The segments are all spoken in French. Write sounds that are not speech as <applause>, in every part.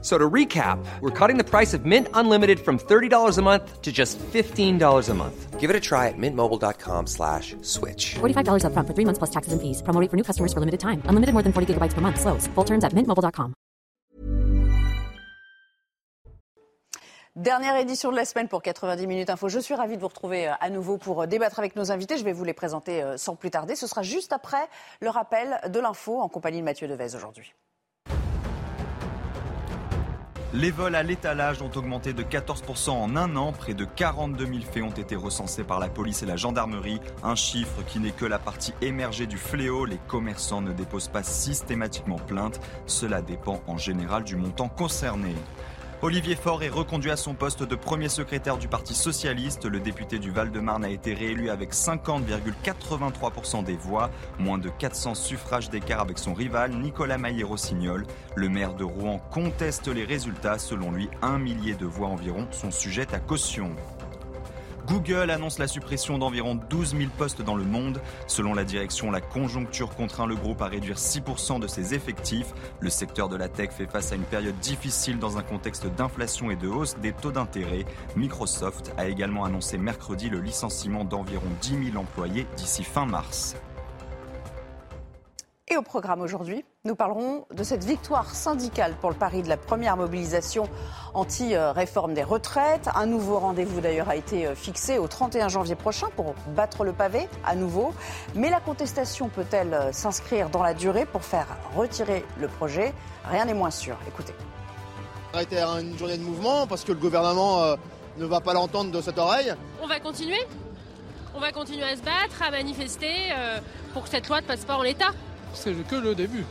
So to recap, we're cutting the price of Mint Unlimited from $30 a month to just $15 a month. Give it a try at mintmobile.com slash switch. $45 upfront for three months plus taxes and fees. Promo rate for new customers for limited time. Unlimited more than 40 gigabytes per month. Slows. Full terms at mintmobile.com. Dernière édition de la semaine pour 90 minutes info. Je suis ravie de vous retrouver euh, à nouveau pour euh, débattre avec nos invités. Je vais vous les présenter euh, sans plus tarder. Ce sera juste après le rappel de l'info en compagnie de Mathieu Devez aujourd'hui. Les vols à l'étalage ont augmenté de 14% en un an. Près de 42 000 faits ont été recensés par la police et la gendarmerie. Un chiffre qui n'est que la partie émergée du fléau. Les commerçants ne déposent pas systématiquement plainte. Cela dépend en général du montant concerné. Olivier Faure est reconduit à son poste de premier secrétaire du Parti socialiste. Le député du Val-de-Marne a été réélu avec 50,83% des voix, moins de 400 suffrages d'écart avec son rival Nicolas Maillé-Rossignol. Le maire de Rouen conteste les résultats. Selon lui, un millier de voix environ sont sujettes à caution. Google annonce la suppression d'environ 12 000 postes dans le monde. Selon la direction, la conjoncture contraint le groupe à réduire 6% de ses effectifs. Le secteur de la tech fait face à une période difficile dans un contexte d'inflation et de hausse des taux d'intérêt. Microsoft a également annoncé mercredi le licenciement d'environ 10 000 employés d'ici fin mars. Et au programme aujourd'hui, nous parlerons de cette victoire syndicale pour le pari de la première mobilisation anti-réforme des retraites. Un nouveau rendez-vous d'ailleurs a été euh, fixé au 31 janvier prochain pour battre le pavé à nouveau. Mais la contestation peut-elle euh, s'inscrire dans la durée pour faire retirer le projet? Rien n'est moins sûr. Écoutez. Ça a été une journée de mouvement parce que le gouvernement euh, ne va pas l'entendre de cette oreille. On va continuer? On va continuer à se battre, à manifester pour que cette loi ne passe pas en l'état c'est que le début.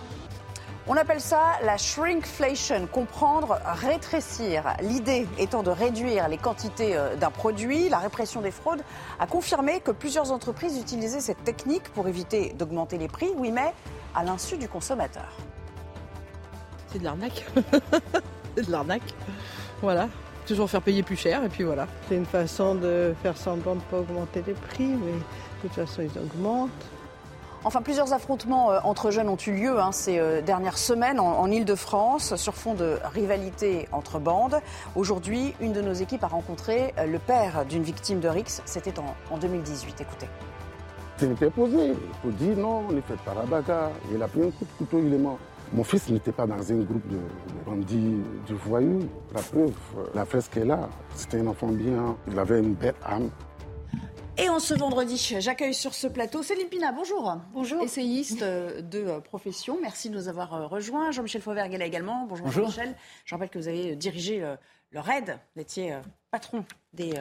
On appelle ça la shrinkflation, comprendre, rétrécir. L'idée étant de réduire les quantités euh, d'un produit. La répression des fraudes a confirmé que plusieurs entreprises utilisaient cette technique pour éviter d'augmenter les prix, oui, mais à l'insu du consommateur. C'est de l'arnaque. <laughs> c'est de l'arnaque. Voilà. Toujours faire payer plus cher et puis voilà. C'est une façon de faire semblant de ne pas augmenter les prix, mais de toute façon ils augmentent. Enfin, plusieurs affrontements euh, entre jeunes ont eu lieu hein, ces euh, dernières semaines en, en Ile-de-France sur fond de rivalité entre bandes. Aujourd'hui, une de nos équipes a rencontré euh, le père d'une victime de Rix. C'était en, en 2018. Écoutez. Il m'était posé pour dire non, ne faites pas la bagarre. Il a pris un coup de couteau, il est mort. Mon fils n'était pas dans un groupe de bandits, de voyous. La preuve, la fresque est là. C'était un enfant bien. Il avait une belle âme. Et en ce vendredi, j'accueille sur ce plateau Céline Pina. Bonjour. Bonjour. Essayiste euh, de profession. Merci de nous avoir euh, rejoints. Jean-Michel Fauvergue là également. Bonjour, Bonjour. Jean-Michel. Je rappelle que vous avez dirigé le, le RAID. Vous étiez patron des,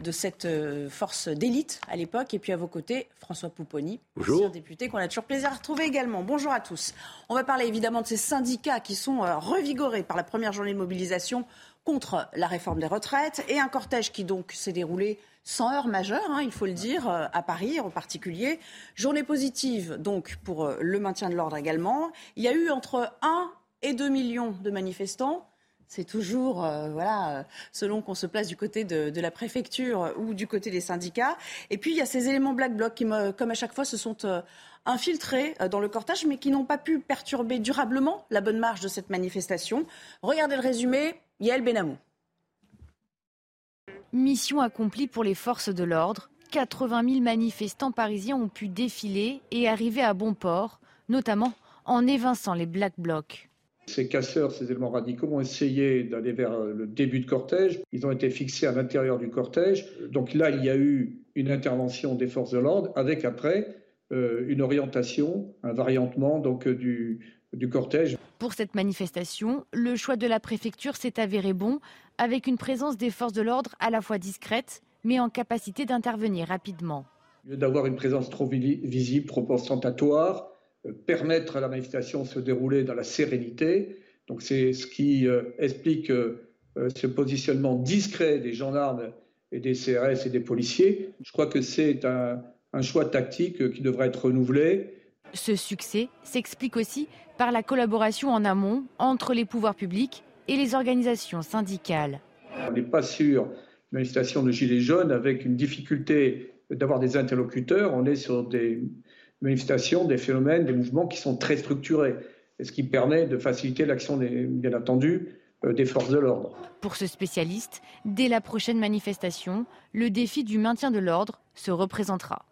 de cette force d'élite à l'époque. Et puis à vos côtés, François Pouponi, Bonjour. député qu'on a toujours plaisir à retrouver également. Bonjour à tous. On va parler évidemment de ces syndicats qui sont revigorés par la première journée de mobilisation contre la réforme des retraites et un cortège qui donc s'est déroulé sans heure majeure, hein, il faut le dire, à Paris en particulier. Journée positive donc pour le maintien de l'ordre également. Il y a eu entre 1 et 2 millions de manifestants. C'est toujours, euh, voilà, euh, selon qu'on se place du côté de, la préfecture ou du côté des syndicats. Et puis, il y a ces éléments Black Bloc qui, me, comme à chaque fois, se sont euh, infiltrés dans le cortège, mais qui n'ont pas pu perturber durablement la bonne marche de cette manifestation. Regardez le résumé, Yael Benamou. Mission accomplie pour les forces de l'ordre. 80 000 manifestants parisiens ont pu défiler et arriver à bon port, notamment en évinçant les Black Blocs. Ces casseurs, ces éléments radicaux ont essayé d'aller vers le début de cortège. Ils ont été fixés à l'intérieur du cortège. Donc là, il y a eu une intervention des forces de l'ordre avec après euh, une orientation, un variantement donc, du, du cortège. Pour cette manifestation, le choix de la préfecture s'est avéré bon, avec une présence des forces de l'ordre à la fois discrète, mais en capacité d'intervenir rapidement. Au lieu d'avoir une présence trop visible, trop ostentatoire, euh, permettre à la manifestation de se dérouler dans la sérénité. Donc c'est ce qui euh, explique euh, ce positionnement discret des gendarmes et des CRS et des policiers. Je crois que c'est un, un choix tactique qui devrait être renouvelé Ce succès s'explique aussi par la collaboration en amont entre les pouvoirs publics et les organisations syndicales. On n'est pas sur une manifestation de Gilets jaunes avec une difficulté d'avoir des interlocuteurs. On est sur des manifestations, des phénomènes, des mouvements qui sont très structurés, et ce qui permet de faciliter l'action, bien entendu, euh, des forces de l'ordre. Pour ce spécialiste, dès la prochaine manifestation, le défi du maintien de l'ordre se représentera.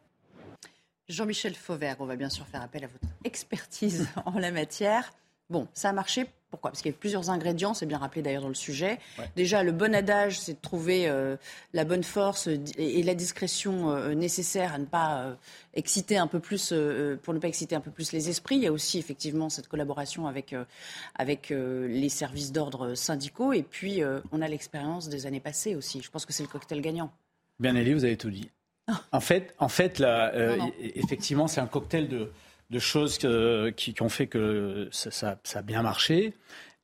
Jean-Michel Fauvert, on va bien sûr faire appel à votre expertise <laughs> en la matière. Bon, ça a marché. Pourquoi? Parce qu'il y a plusieurs ingrédients, c'est bien rappelé d'ailleurs dans le sujet. Déjà, le bon adage, c'est de trouver euh, la bonne force et, la discrétion euh, nécessaire à ne pas euh, exciter un peu plus, pour ne pas exciter un peu plus les esprits. Il y a aussi effectivement cette collaboration avec, avec les services d'ordre syndicaux. Et puis, on a l'expérience des années passées aussi. Je pense que c'est le cocktail gagnant. Bien, Elie, vous avez tout dit. En fait, en fait là, effectivement, c'est un cocktail de, de choses qui, ont fait que ça, a bien marché.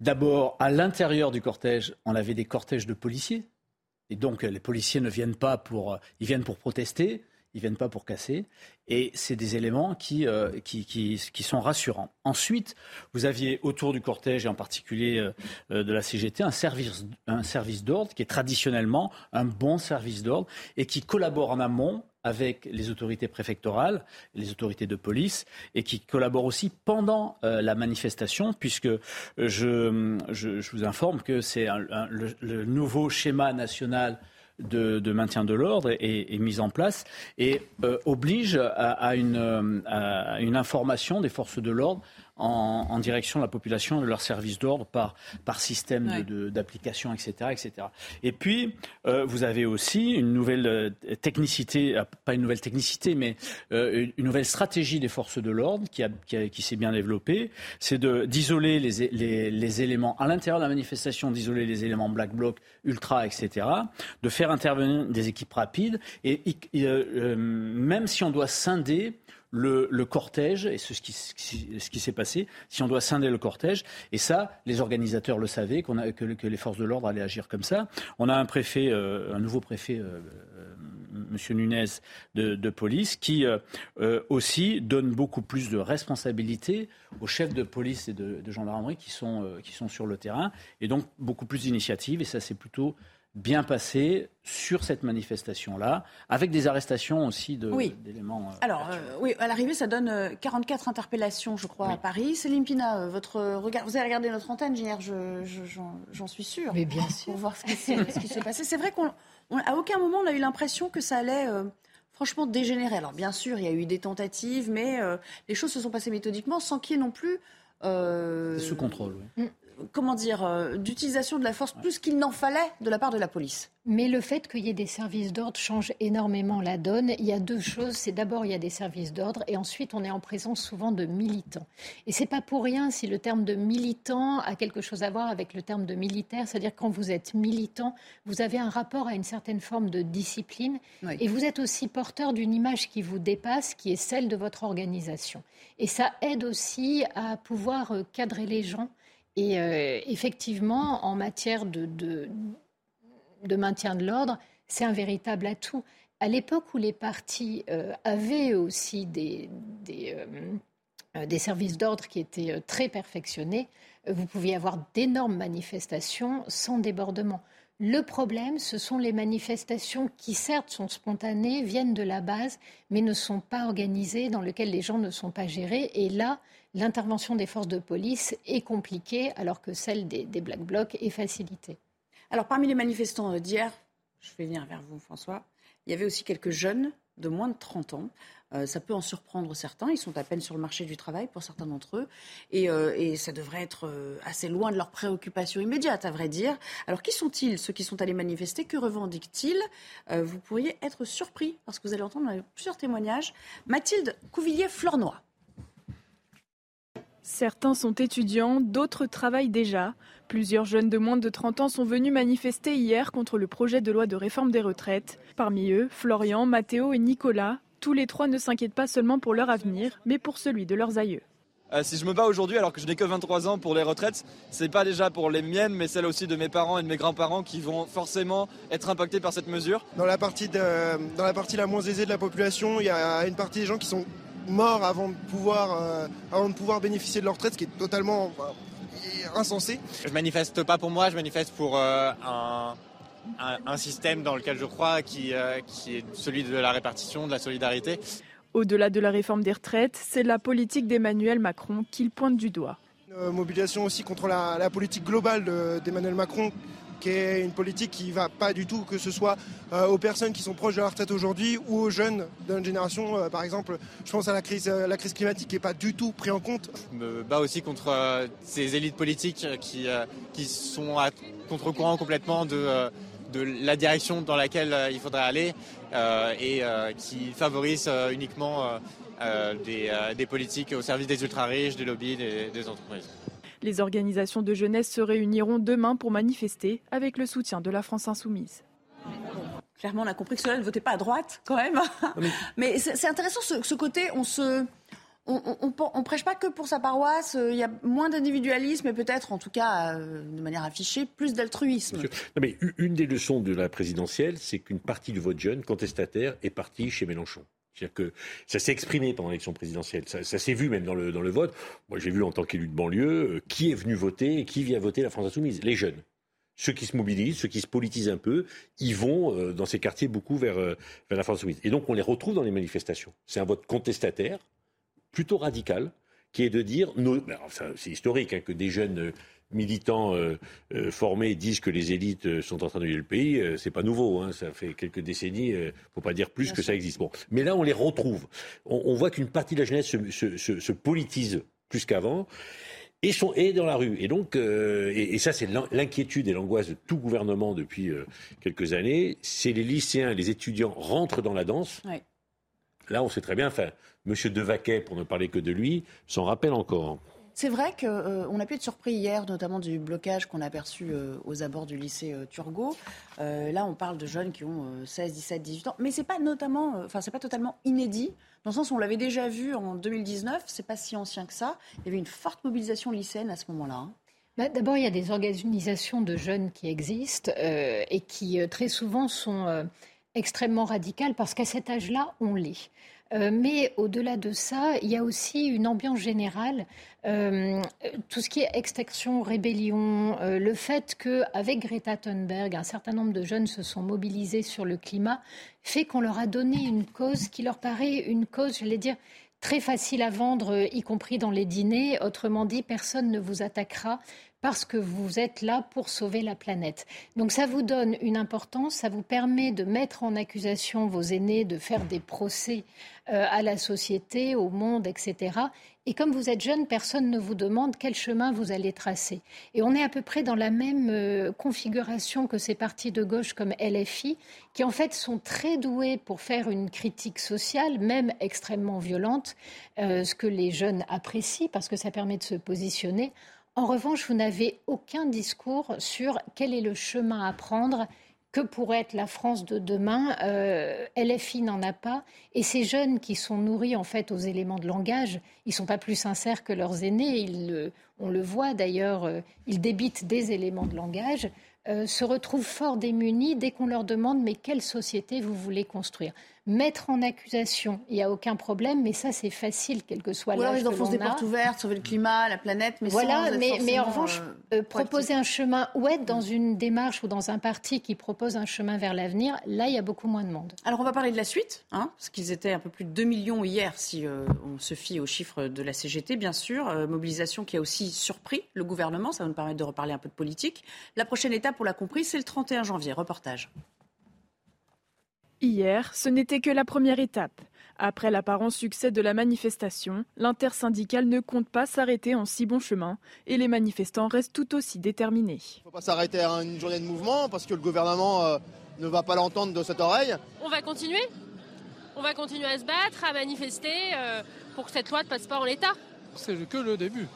D'abord, à l'intérieur du cortège, on avait des cortèges de policiers. Et donc, les policiers ne viennent pas pour. Ils viennent pour protester, ils viennent pas pour casser. Et c'est des éléments qui, euh, qui, qui, sont rassurants. Ensuite, vous aviez autour du cortège, et en particulier euh, euh, de la CGT, un service, un service d'ordre qui est traditionnellement un bon service d'ordre et qui collabore en amont avec les autorités préfectorales, les autorités de police, et qui collaborent aussi pendant la manifestation, puisque je, je, vous informe que c'est le, nouveau schéma national de, maintien de l'ordre est, mise en place et euh, oblige une, à une information des forces de l'ordre en, direction de la population de leur service d'ordre par, par système d'application, etc., etc. Et puis, euh, vous avez aussi une nouvelle euh, technicité, euh, pas une nouvelle technicité, mais une nouvelle stratégie des forces de l'ordre qui, a, qui, s'est bien développée, c'est d'isoler les, les, les, éléments à l'intérieur de la manifestation, d'isoler les éléments black bloc, ultra, etc., de faire intervenir des équipes rapides, et, même si on doit scinder le, cortège, et ce, qui, ce qui s'est passé, si on doit scinder le cortège. Et ça, les organisateurs le savaient, a, que, les forces de l'ordre allaient agir comme ça. On a un préfet, euh, un nouveau préfet, euh, euh, Monsieur Nunez, de, police, qui aussi donne beaucoup plus de responsabilités aux chefs de police et de, gendarmerie qui sont, qui sont sur le terrain, et donc beaucoup plus d'initiatives. Et ça, c'est plutôt bien passé sur cette manifestation-là, avec des arrestations aussi d'éléments. Euh, Alors, euh, oui, à l'arrivée, ça donne 44 euh, interpellations, je crois, à Paris. Céline Pina, votre regard, vous avez regardé notre antenne hier, j'en suis sûre. Mais bien sûr. Pour voir ce qui s'est passé. C'est vrai qu'à aucun moment on a eu l'impression que ça allait. franchement dégénérer. Alors bien sûr, il y a eu des tentatives, mais les choses se sont passées méthodiquement sans qu'il y ait non plus sous contrôle. Oui. Mm comment dire, euh, d'utilisation de la force plus qu'il n'en fallait de la part de la police. Mais le fait qu'il y ait des services d'ordre change énormément la donne. Il y a deux choses. C'est d'abord, il y a des services d'ordre et ensuite, on est en présence souvent de militants. Et c'est pas pour rien si le terme de militant a quelque chose à voir avec le terme de militaire. C'est-à-dire, quand vous êtes militant, vous avez un rapport à une certaine forme de discipline et vous êtes aussi porteur d'une image qui vous dépasse, qui est celle de votre organisation. Et ça aide aussi à pouvoir euh, cadrer les gens et euh, effectivement, en matière de, maintien de l'ordre, c'est un véritable atout. À l'époque où les partis euh, avaient aussi euh, des services d'ordre qui étaient très perfectionnés, vous pouviez avoir d'énormes manifestations sans débordement. Le problème, ce sont les manifestations qui, certes, sont spontanées, viennent de la base, mais ne sont pas organisées, dans lesquelles les gens ne sont pas gérés. Et là, l'intervention des forces de police est compliquée, alors que celle des, Black Blocs est facilitée. Alors, parmi les manifestants d'hier, je vais venir vers vous, François, il y avait aussi quelques jeunes de moins de 30 ans. Euh, ça peut en surprendre certains. Ils sont à peine sur le marché du travail pour certains d'entre eux. Et, euh, ça devrait être euh, assez loin de leurs préoccupations immédiates, à vrai dire. Alors, qui sont-ils, ceux qui sont allés manifester? Que revendiquent-ils? Vous pourriez être surpris parce que vous allez entendre plusieurs témoignages. Mathilde Couvillier-Flornois. Certains sont étudiants, d'autres travaillent déjà. Plusieurs jeunes de moins de 30 ans sont venus manifester hier contre le projet de loi de réforme des retraites. Parmi eux, Florian, Mathéo et Nicolas. Tous les trois ne s'inquiètent pas seulement pour leur avenir, mais pour celui de leurs aïeux. Euh, si je me bats aujourd'hui alors que je n'ai que 23 ans pour les retraites, c'est pas déjà pour les miennes, mais celles aussi de mes parents et de mes grands-parents qui vont forcément être impactés par cette mesure. Dans la partie, dans la partie la moins aisée de la population, il y a une partie des gens qui sont morts avant de pouvoir, avant de pouvoir bénéficier de leur retraite, ce qui est totalement insensé. Je manifeste pas pour moi, je manifeste pour un, un, système dans lequel je crois qui, qui est celui de la répartition, de la solidarité. Au-delà de la réforme des retraites, c'est la politique d'Emmanuel Macron qu'il pointe du doigt. Une mobilisation aussi contre la, politique globale d'Emmanuel Macron qui est une politique qui ne va pas du tout, que ce soit euh, aux personnes qui sont proches de la retraite aujourd'hui ou aux jeunes notre génération. Euh, par exemple, je pense à la crise, euh, climatique qui n'est pas du tout pris en compte. Je me bats aussi contre ces élites politiques qui, sont à contre-courant complètement de la direction dans laquelle il faudrait aller et qui favorise uniquement des, politiques au service des ultra-riches, des lobbies, des, entreprises. Les organisations de jeunesse se réuniront demain pour manifester avec le soutien de la France insoumise. Clairement, on a compris que cela ne votait pas à droite, quand même. <laughs> Mais c'est intéressant ce, ce, côté, on se, on, on, prêche pas que pour sa paroisse. Euh, il y a moins d'individualisme et peut-être, en tout cas, euh, de manière affichée, plus d'altruisme. mais une des leçons de la présidentielle, c'est qu'une partie du vote jeune contestataire est partie chez Mélenchon. C'est-à-dire que ça s'est exprimé pendant l'élection présidentielle. Ça, s'est vu même dans le, dans le vote. Moi, j'ai vu en tant qu'élu de banlieue euh, qui est venu voter et qui vient voter la France Insoumise. Les jeunes. Ceux qui se mobilisent, ceux qui se politisent un peu, ils vont dans ces quartiers beaucoup vers, vers la France Insoumise. Et donc, on les retrouve dans les manifestations. C'est un vote contestataire plutôt radical, qui est de dire, c'est historique hein, que des jeunes euh, militants euh, euh, formés disent que les élites sont en train de le pays, c'est pas nouveau, hein, ça fait quelques décennies, ne faut pas dire plus que ça existe. Bon, mais là on les retrouve. On, voit qu'une partie de la jeunesse se, politise plus qu'avant. Et, sont, et dans la rue. Et donc, et, ça, c'est l'inquiétude et l'angoisse de tout gouvernement depuis quelques années. C'est les lycéens, les étudiants rentrent dans la danse. Là, on sait très bien, enfin, M. Devaquet, pour ne parler que de lui, s'en rappelle encore. C'est vrai qu'on euh, a pu être surpris hier, notamment du blocage qu'on a aperçu euh, aux abords du lycée euh, Turgot. là, on parle de jeunes qui ont 16, 17, 18 ans, mais c'est pas pas totalement inédit, dans le sens où on l'avait déjà vu en 2019. C'est pas si ancien que ça. Il y avait une forte mobilisation lycéenne à ce moment-là. Hein. Bah, d'abord, il y a des organisations de jeunes qui existent et qui très souvent sont extrêmement radicales parce qu'à cet âge-là, on l'est. Euh, mais au-delà de ça, il y a aussi une ambiance générale. Euh, tout ce qui est extinction, rébellion, euh, le fait qu'avec Greta Thunberg, un certain nombre de jeunes se sont mobilisés sur le climat, fait qu'on leur a donné une cause qui leur paraît une cause, j'allais dire, très facile à vendre, y compris dans les dîners. Autrement dit, personne ne vous attaquera parce que vous êtes là pour sauver la planète. Donc ça vous donne une importance, ça vous permet de mettre en accusation vos aînés, de faire des procès euh, à la société, au monde, etc. Et comme vous êtes jeune, personne ne vous demande quel chemin vous allez tracer. Et on est à peu près dans la même euh, configuration que ces partis de gauche comme LFI, qui en fait sont très doués pour faire une critique sociale, même extrêmement violente, euh, ce que les jeunes apprécient parce que ça permet de se positionner. En revanche, vous n'avez aucun discours sur quel est le chemin à prendre que pourrait être la France de demain. Euh, LFI n'en a pas. Et ces jeunes qui sont nourris en fait aux éléments de langage, ils sont pas plus sincères que leurs aînés. on le voit d'ailleurs, euh, ils débitent des éléments de langage. Euh, se retrouvent fort démunis dès qu'on leur demande mais quelle société vous voulez construire? Mettre en accusation, il n'y a aucun problème, mais ça c'est facile, quel que soit l'âge. ils enfoncent des portes ouvertes, sauver le climat, la planète, mais voilà. mais, mais, en revanche, euh, euh, proposer un chemin ou être dans une démarche ou dans un parti qui propose un chemin vers l'avenir, là il y a beaucoup moins de monde. Alors on va parler de la suite, hein, parce qu'ils étaient un peu plus de 2 millions hier, si euh, on se fie aux chiffres de la CGT, bien sûr. mobilisation qui a aussi surpris le gouvernement, ça va nous permettre de reparler un peu de politique. La prochaine étape, on l'a compris, c'est le 31 janvier. Reportage. Hier, ce n'était que la première étape. Après l'apparent succès de la manifestation, l'intersyndicale ne compte pas s'arrêter en si bon chemin et les manifestants restent tout aussi déterminés. Il ne faut pas s'arrêter à une journée de mouvement parce que le gouvernement euh, ne va pas l'entendre de cette oreille. On va continuer. On va continuer à se battre, à manifester euh, pour que cette loi ne passe pas en l'état. C'est que le début.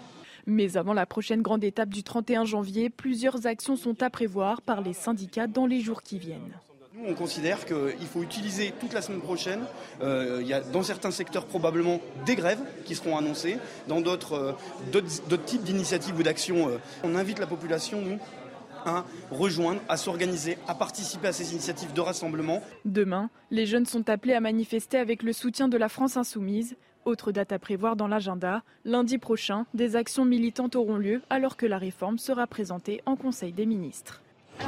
Mais avant la prochaine grande étape du 31 janvier, plusieurs actions sont à prévoir par les syndicats dans les jours qui viennent. On considère qu'il faut utiliser toute la semaine prochaine. Euh, il y a dans certains secteurs probablement des grèves qui seront annoncées, dans d'autres euh, types d'initiatives ou d'actions. Euh, on invite la population, nous, à rejoindre, à s'organiser, à participer à ces initiatives de rassemblement. Demain, les jeunes sont appelés à manifester avec le soutien de la France insoumise Autre date à prévoir dans l'agenda, lundi prochain, des actions militantes auront lieu alors que la réforme sera présentée en Conseil des ministres.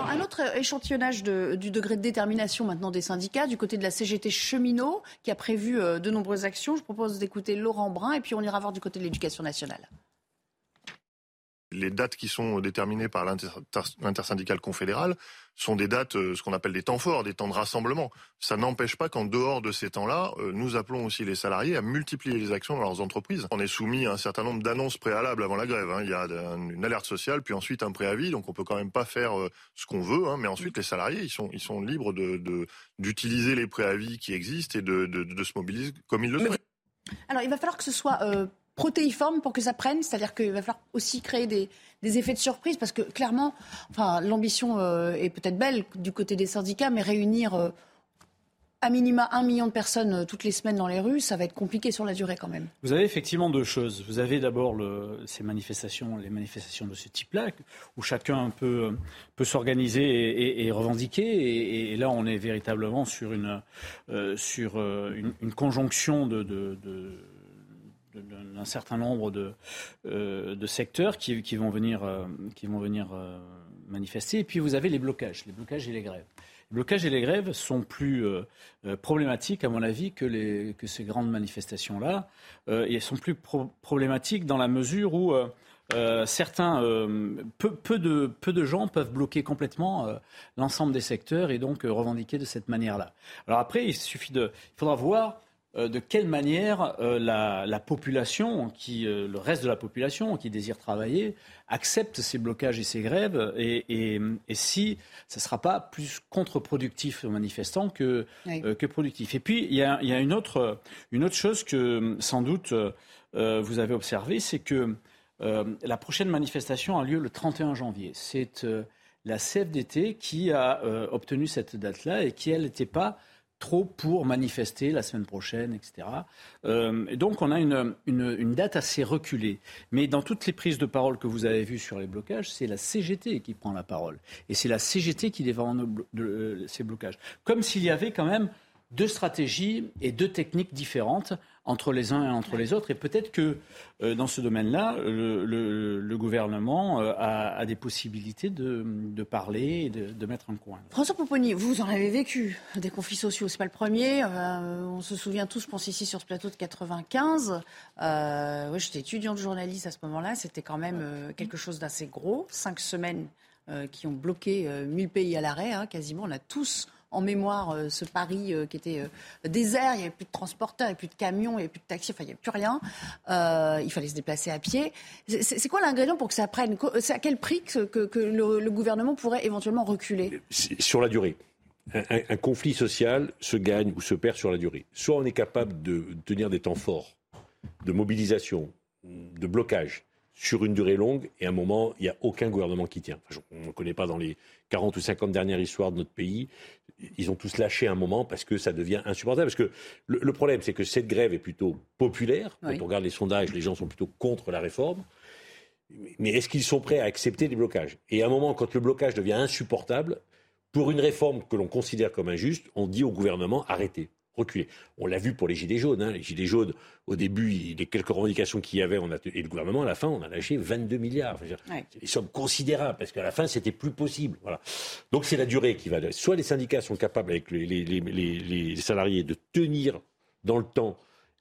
Un autre échantillonnage du degré de détermination maintenant des syndicats, du côté de la CGT cheminot, qui a prévu euh, de nombreuses actions. Je propose d'écouter Laurent Brun et puis on ira voir du côté de l'éducation nationale. Les dates qui sont déterminées par l'inter- l'intersyndicale confédérale sont des dates, euh, ce qu'on appelle des temps forts, des temps de rassemblement. Ça n'empêche pas qu'en dehors de ces temps-là, euh, nous appelons aussi les salariés à multiplier les actions dans leurs entreprises. On est soumis à un certain nombre d'annonces préalables avant la grève. hein. Il y a un- une alerte sociale, puis ensuite un préavis, donc on peut quand même pas faire euh, ce qu'on veut. hein. Mais ensuite, les salariés, ils sont, ils sont libres de- d'utiliser les préavis qui existent et de, de- de se mobiliser comme ils le souhaitent. Alors, il va falloir que ce soit euh, protéiforme pour que ça prenne, c'est-à-dire qu'il va falloir aussi créer des, des effets de surprise, parce que clairement, enfin, l'ambition euh, est peut-être belle du côté des syndicats, mais réunir euh, à minima un million de personnes euh, toutes les semaines dans les rues, ça va être compliqué sur la durée quand même. Vous avez effectivement deux choses. Vous avez d'abord ces manifestations, les manifestations de ce type-là, où chacun peut, peut s'organiser et, revendiquer. Et, là, on est véritablement sur une, sur, une, conjonction de- d'un certain nombre de, euh, secteurs qui, vont venir, euh, qui vont venir euh, manifester. Et puis vous avez les blocages, les blocages et les grèves. Les blocages et les grèves sont plus problématiques, à mon avis, que, les, que ces grandes manifestations-là. Et elles sont plus pro- problématiques dans la mesure où certains, peu, peu de, peu de gens peuvent bloquer complètement l'ensemble des secteurs et donc revendiquer de cette manière-là. Alors après, il suffit de, il faudra voir de quelle manière euh, la, la population, qui, euh, le reste de la population qui désire travailler, accepte ces blocages et ces grèves, et, et- et si ça ne sera pas plus contre-productif aux manifestants que, Oui. euh, que productif. Et puis, il y a, il y a une, autre, une autre chose que, sans doute, euh, vous avez observé, c'est que euh, la prochaine manifestation a lieu le 31 janvier. C'est euh, la CFDT qui a euh, obtenu cette date-là et qui, elle, n'était pas trop pour manifester la semaine prochaine, etc. Euh, donc on a une, une- date assez reculée. Mais dans toutes les prises de parole que vous avez vues sur les blocages, c'est la CGT qui prend la parole. Et c'est la CGT qui défend euh, ces blocages. Comme s'il y avait quand même deux stratégies et deux techniques différentes entre les uns et entre les autres. Et peut-être que euh, dans ce domaine-là, le, gouvernement euh, a, des possibilités de, parler et de, mettre un coin. François Pouponi, vous en avez vécu des conflits sociaux, c'est pas le premier. Euh, on se souvient tous, je pense ici sur ce plateau de 95. Euh, ouais, J'étais étudiante journaliste à ce moment-là, c'était quand même quelque chose d'assez gros. Cinq semaines qui ont bloqué euh, 1000 pays à l'arrêt, hein, quasiment. On a tous en mémoire euh, ce Paris euh, qui était euh, désert, il n'y avait plus de transporteurs, il n'y avait plus de camions, il n'y avait plus de taxis, enfin il n'y avait plus rien. Il fallait se déplacer à pied. C'est quoi l'ingrédient pour que ça prenne? C'est à quel prix que, le, gouvernement pourrait éventuellement reculer? Sur la durée. Un, conflit social se gagne ou se perd sur la durée. Soit on est capable de tenir des temps forts, de mobilisation, de blocage sur une durée longue, et à un moment, il n'y a aucun gouvernement qui tient. On ne connaît pas dans les 40 ou 50 dernières histoires de notre pays. Ils ont tous lâché un moment parce que ça devient insupportable. Parce que le, le problème, c'est que cette grève est plutôt populaire. Quand Oui. on regarde les sondages, les gens sont plutôt contre la réforme. Mais est-ce qu'ils sont prêts à accepter les blocages? Et à un moment, quand le blocage devient insupportable, pour une réforme que l'on considère comme injuste, on dit au gouvernement arrêtez, reculez. On l'a vu pour les Gilets jaunes. hein. Les Gilets jaunes, au début, les quelques revendications qu'il y avait, on a, et le gouvernement, à la fin, on a lâché 22 milliards. Enfin, Ouais. Des sommes considérables, parce qu'à la fin, c'était plus possible. Voilà. Donc c'est la durée qui va. Soit les syndicats sont capables, avec les, les- les- les- les salariés, de tenir dans le temps,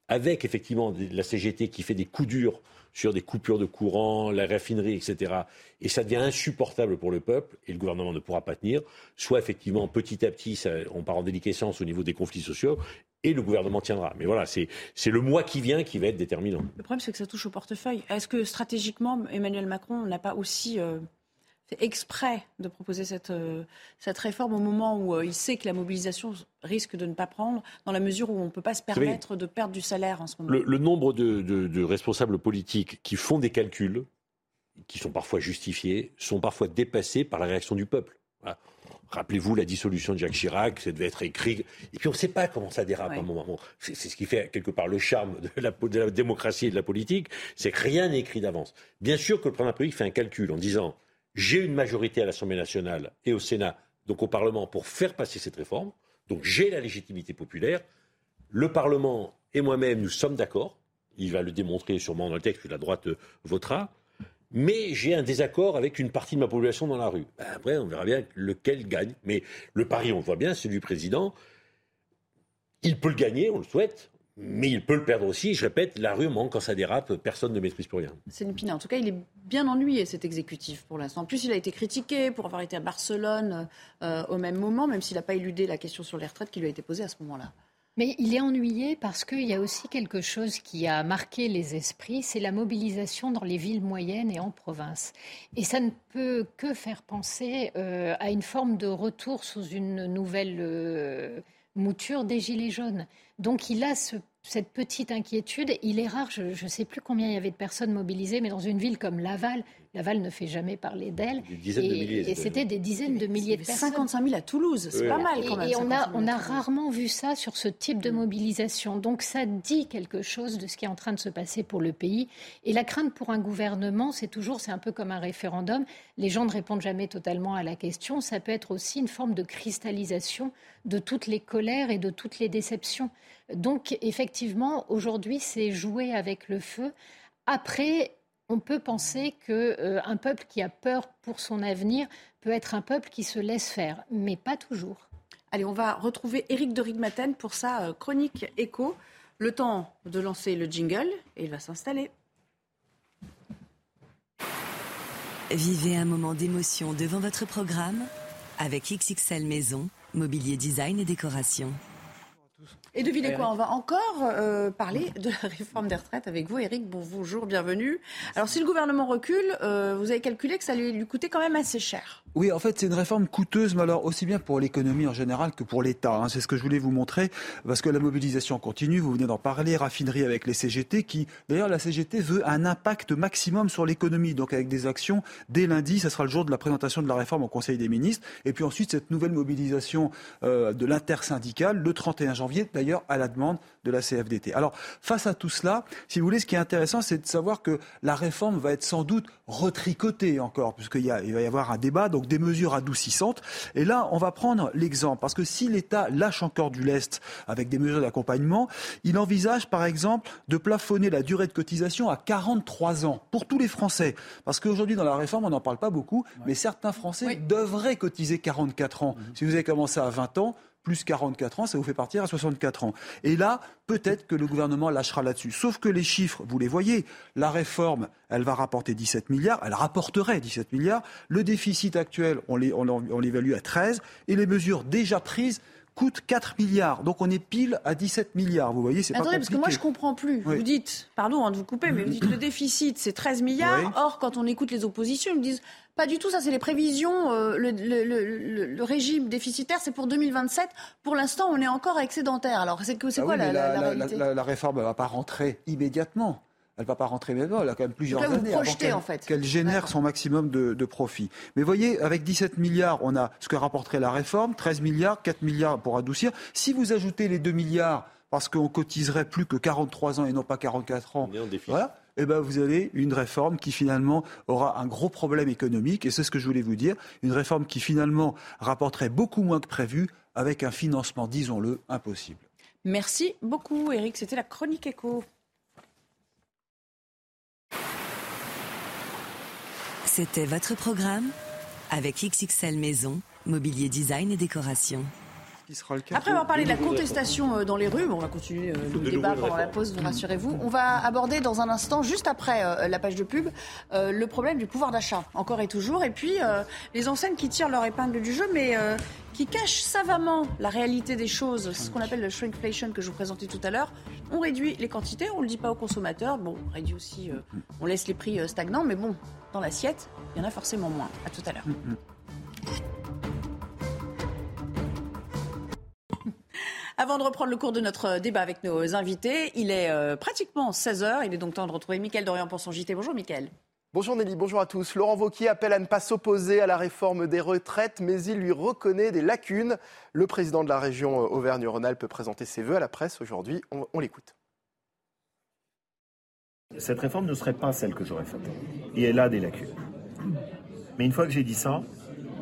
avec effectivement la CGT qui fait des coups durs sur des coupures de courant, la raffinerie, etc. Et ça devient insupportable pour le peuple, et le gouvernement ne pourra pas tenir. Soit effectivement, petit à petit, on part en déliquescence au niveau des conflits sociaux, et le gouvernement tiendra. Mais voilà, c'est c'est le mois qui vient qui va être déterminant. Le problème, c'est que ça touche au portefeuille. Est-ce que stratégiquement, Emmanuel Macron n'a pas aussi euh, fait exprès de proposer cette, euh, cette réforme au moment où euh, il sait que la mobilisation risque de ne pas prendre, dans la mesure où on ne peut pas se permettre de perdre du salaire en ce moment Le, le nombre de, de- de responsables politiques qui font des calculs, qui sont parfois justifiés, sont parfois dépassés par la réaction du peuple. Voilà. Rappelez-vous la dissolution de Jacques Chirac, ça devait être écrit. Et puis on ne sait pas comment ça dérape à un moment. C'est c'est ce qui fait quelque part le charme de la, de la démocratie et de la politique, c'est que rien n'est écrit d'avance. Bien sûr que le président de la République fait un calcul en disant j'ai une majorité à l'Assemblée nationale et au Sénat, donc au Parlement, pour faire passer cette réforme. Donc j'ai la légitimité populaire. Le Parlement et moi-même, nous sommes d'accord. Il va le démontrer sûrement dans le texte que la droite votera. Mais j'ai un désaccord avec une partie de ma population dans la rue. Ben, après, on verra bien lequel gagne. Mais le pari, on le voit bien, c'est du président. Il peut le gagner, on le souhaite. Mais il peut le perdre aussi. Je répète, la rue manque quand ça dérape, personne ne maîtrise plus rien. C'est une En tout cas, il est bien ennuyé cet exécutif pour l'instant. En plus, il a été critiqué pour avoir été à Barcelone euh, au même moment, même s'il n'a pas éludé la question sur les retraites qui lui a été posée à ce moment-là. Mais il est ennuyé parce qu'il y a aussi quelque chose qui a marqué les esprits, c'est la mobilisation dans les villes moyennes et en province. Et ça ne peut que faire penser euh, à une forme de retour sous une nouvelle euh, mouture des Gilets jaunes. Donc il a cette petite inquiétude. Il est rare, je ne sais plus combien il y avait de personnes mobilisées, mais dans une ville comme Laval, Laval ne fait jamais parler d'elle. Et, c'était des dizaines de milliers de personnes. 55 000 à Toulouse, c'est pas mal quand même. Et, on a, on a rarement vu ça sur ce type de mobilisation. Donc ça dit quelque chose de ce qui est en train de se passer pour le pays. Et la crainte pour un gouvernement, c'est toujours, c'est un peu comme un référendum. Les gens ne répondent jamais totalement à la question. Ça peut être aussi une forme de cristallisation de toutes les colères et de toutes les déceptions. Donc effectivement, aujourd'hui, c'est jouer avec le feu. Après, on peut penser qu'un euh, peuple qui a peur pour son avenir peut être un peuple qui se laisse faire, mais pas toujours. Allez, on va retrouver Éric de Rigmaten pour sa euh, chronique écho. Le temps de lancer le jingle et il va s'installer. Vivez un moment d'émotion devant votre programme avec XXL Maison, mobilier design et décoration. Et devinez quoi, on va encore euh, parler de la réforme des retraites avec vous, Eric. Bonjour, bienvenue. Alors, si le gouvernement recule, euh, vous avez calculé que ça allait lui coûter quand même assez cher. Oui, en fait, c'est une réforme coûteuse, mais alors aussi bien pour l'économie en général que pour l'État. Hein. C'est ce que je voulais vous montrer, parce que la mobilisation continue. Vous venez d'en parler, raffinerie avec les CGT, qui, d'ailleurs, la CGT veut un impact maximum sur l'économie, donc avec des actions dès lundi. Ce sera le jour de la présentation de la réforme au Conseil des ministres. Et puis ensuite, cette nouvelle mobilisation euh, de l'intersyndicale le 31 janvier, d'ailleurs, à la demande de la CFDT. Alors, face à tout cela, si vous voulez, ce qui est intéressant, c'est de savoir que la réforme va être sans doute retricotée encore, puisqu'il va y avoir un débat, des mesures adoucissantes. Et là, on va prendre l'exemple, parce que si l'État lâche encore du lest avec des mesures d'accompagnement, il envisage, par exemple, de plafonner la durée de cotisation à 43 ans pour tous les Français. Parce qu'aujourd'hui, dans la réforme, on n'en parle pas beaucoup, mais certains Français devraient cotiser 44 ans. Si vous avez commencé à 20 ans, plus 44 ans, ça vous fait partir à 64 ans. Et là, peut-être que le gouvernement lâchera là-dessus. Sauf que les chiffres, vous les voyez, la réforme, elle va rapporter 17 milliards, elle rapporterait 17 milliards. Le déficit actuel, on l'évalue à 13, et les mesures déjà prises coûtent 4 milliards. Donc on est pile à 17 milliards. Vous voyez, c'est pas Attendez, parce que moi je comprends plus. Vous dites, pardon hein, de vous couper, mais vous dites le déficit c'est 13 milliards. Or, quand on écoute les oppositions, ils me disent pas du tout, ça c'est les prévisions. Euh, le, régime déficitaire, c'est pour 2027. Pour l'instant, on est encore excédentaire. Alors, c'est ah quoi la, la, réalité? la, réforme ne va pas rentrer immédiatement. Elle ne va pas rentrer maintenant, elle a quand même plusieurs années qu'elle génère son maximum de, de profit. Mais voyez, avec 17 milliards, on a ce que rapporterait la réforme, 13 milliards, 4 milliards pour adoucir. Si vous ajoutez les 2 milliards parce qu'on cotiserait plus que 43 ans et non pas 44 ans, voilà, eh ben vous avez une réforme qui finalement aura un gros problème économique, et c'est ce que je voulais vous dire, une réforme qui finalement rapporterait beaucoup moins que prévu, avec un financement, disons-le, impossible. Merci beaucoup, Eric. C'était la chronique éco. C'était votre programme avec XXL Maison, mobilier design et décoration. Après avoir parlé de la contestation euh, dans les rues, on va continuer euh, le débat pendant la pause, vous rassurez-vous. On va aborder dans un instant, juste après euh, la page de pub, le problème du pouvoir d'achat, encore et toujours. Et puis les enseignes qui tirent leur épingle du jeu, mais qui cachent savamment la réalité des choses, ce qu'on appelle le shrinkflation que je vous présentais tout à l'heure. On réduit les quantités, on ne le dit pas aux consommateurs. Bon, on réduit aussi, on laisse les prix stagnants, mais bon, dans l'assiette, il y en a forcément moins. À tout à l'heure. Avant de reprendre le cours de notre débat avec nos invités, il est euh, pratiquement 16h. Il est donc temps de retrouver Mickaël Dorian pour son JT. Bonjour Mickaël. Bonjour Nelly, bonjour à tous. Laurent Wauquiez appelle à ne pas s'opposer à la réforme des retraites, mais il lui reconnaît des lacunes. Le président de la région euh, Auvergne-Rhône-Alpes peut présenter ses voeux à la presse aujourd'hui. On, l'écoute. Cette réforme ne serait pas celle que j'aurais faite. Et elle a des lacunes. Mais une fois que j'ai dit ça,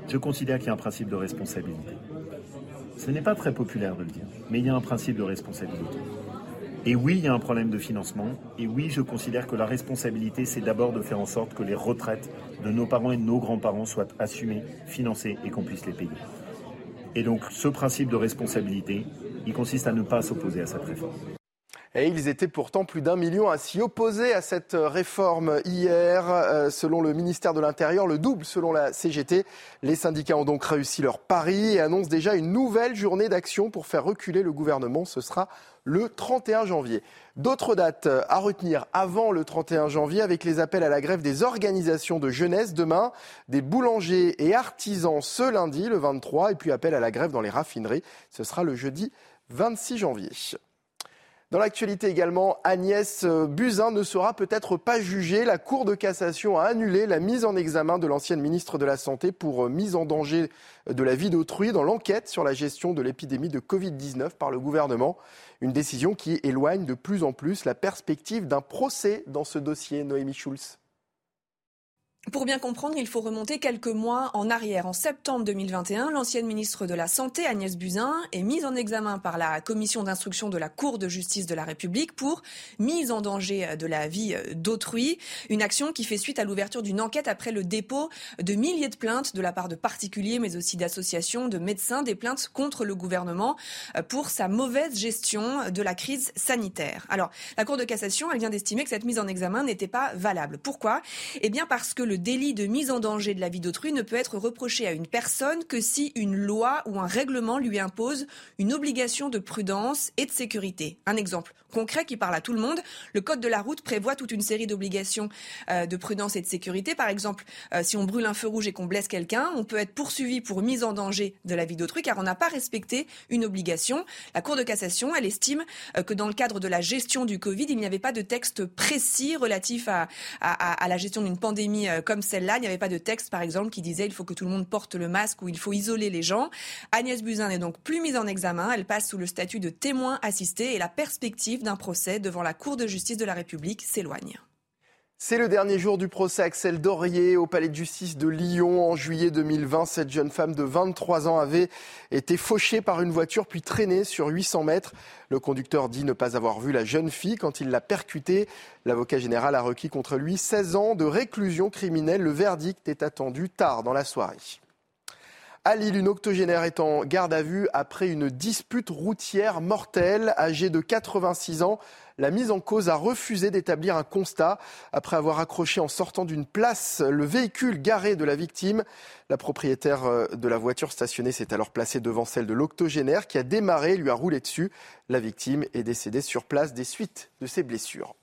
je considère qu'il y a un principe de responsabilité. Ce n'est pas très populaire de le dire, mais il y a un principe de responsabilité. Et oui, il y a un problème de financement. Et oui, je considère que la responsabilité, c'est d'abord de faire en sorte que les retraites de nos parents et de nos grands-parents soient assumées, financées et qu'on puisse les payer. Et donc, ce principe de responsabilité, il consiste à ne pas s'opposer à cette réforme. Et ils étaient pourtant plus d'un million à s'y opposer à cette réforme hier. Euh, selon le ministère de l'Intérieur, le double selon la CGT. Les syndicats ont donc réussi leur pari et annoncent déjà une nouvelle journée d'action pour faire reculer le gouvernement. Ce sera le 31 janvier. D'autres dates à retenir avant le 31 janvier avec les appels à la grève des organisations de jeunesse demain, des boulangers et artisans ce lundi, le 23, et puis appel à la grève dans les raffineries. Ce sera le jeudi 26 janvier. Dans l'actualité également, Agnès Buzyn ne sera peut-être pas jugée. La Cour de cassation a annulé la mise en examen de l'ancienne ministre de la Santé pour mise en danger de la vie d'autrui dans l'enquête sur la gestion de l'épidémie de Covid-19 par le gouvernement. Une décision qui éloigne de plus en plus la perspective d'un procès dans ce dossier. Noémie Schulz. Pour bien comprendre, il faut remonter quelques mois en arrière. En septembre 2021, l'ancienne ministre de la Santé, Agnès Buzyn, est mise en examen par la commission d'instruction de la Cour de justice de la République pour mise en danger de la vie d'autrui. Une action qui fait suite à l'ouverture d'une enquête après le dépôt de milliers de plaintes de la part de particuliers, mais aussi d'associations, de médecins, des plaintes contre le gouvernement pour sa mauvaise gestion de la crise sanitaire. Alors, la Cour de cassation, elle vient d'estimer que cette mise en examen n'était pas valable. Pourquoi? Eh bien parce que délit de mise en danger de la vie d'autrui ne peut être reproché à une personne que si une loi ou un règlement lui impose une obligation de prudence et de sécurité. Un exemple concret qui parle à tout le monde. Le Code de la route prévoit toute une série d'obligations euh, de prudence et de sécurité. Par exemple, euh, si on brûle un feu rouge et qu'on blesse quelqu'un, on peut être poursuivi pour mise en danger de la vie d'autrui car on n'a pas respecté une obligation. La Cour de cassation, elle estime euh, que dans le cadre de la gestion du Covid, il n'y avait pas de texte précis relatif à la gestion d'une pandémie comme celle-là. Il n'y avait pas de texte, par exemple, qui disait il faut que tout le monde porte le masque ou il faut isoler les gens. Agnès Buzyn n'est donc plus mise en examen. Elle passe sous le statut de témoin assisté et la perspective d'un procès devant la Cour de justice de la République s'éloigne. C'est le dernier jour du procès Axel Dorier au palais de justice de Lyon. En juillet 2020, cette jeune femme de 23 ans avait été fauchée par une voiture puis traînée sur 800 mètres. Le conducteur dit ne pas avoir vu la jeune fille quand il l'a percutée. L'avocat général a requis contre lui 16 ans de réclusion criminelle. Le verdict est attendu tard dans la soirée. À Lille, une octogénaire est en garde à vue après une dispute routière mortelle. Âgée de 86 ans, la mise en cause a refusé d'établir un constat après avoir accroché en sortant d'une place le véhicule garé de la victime. La propriétaire euh, de la voiture stationnée s'est alors placée devant celle de l'octogénaire qui a démarré lui a roulé dessus. La victime est décédée sur place des suites de ses blessures.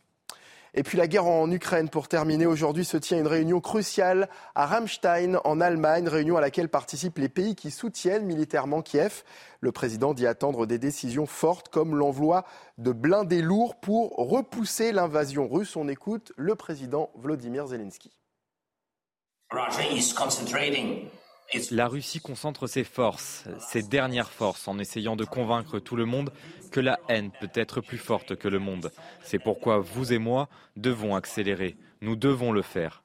Et puis la guerre en Ukraine, pour terminer, aujourd'hui se tient une réunion cruciale à Ramstein, en Allemagne, réunion à laquelle participent les pays qui soutiennent militairement Kiev. Le président dit attendre des décisions fortes comme l'envoi de blindés lourds pour repousser l'invasion russe. On écoute le président Vladimir Zelensky. La Russie concentre ses forces, ses dernières forces, en essayant de convaincre tout le monde que la haine peut être plus forte que le monde. C'est pourquoi vous et moi devons accélérer. Nous devons le faire.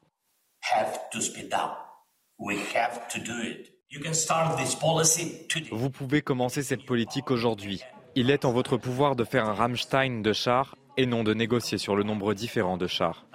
Vous pouvez commencer cette politique aujourd'hui. Il est en votre pouvoir de faire un Rammstein de chars et non de négocier sur le nombre différent de chars.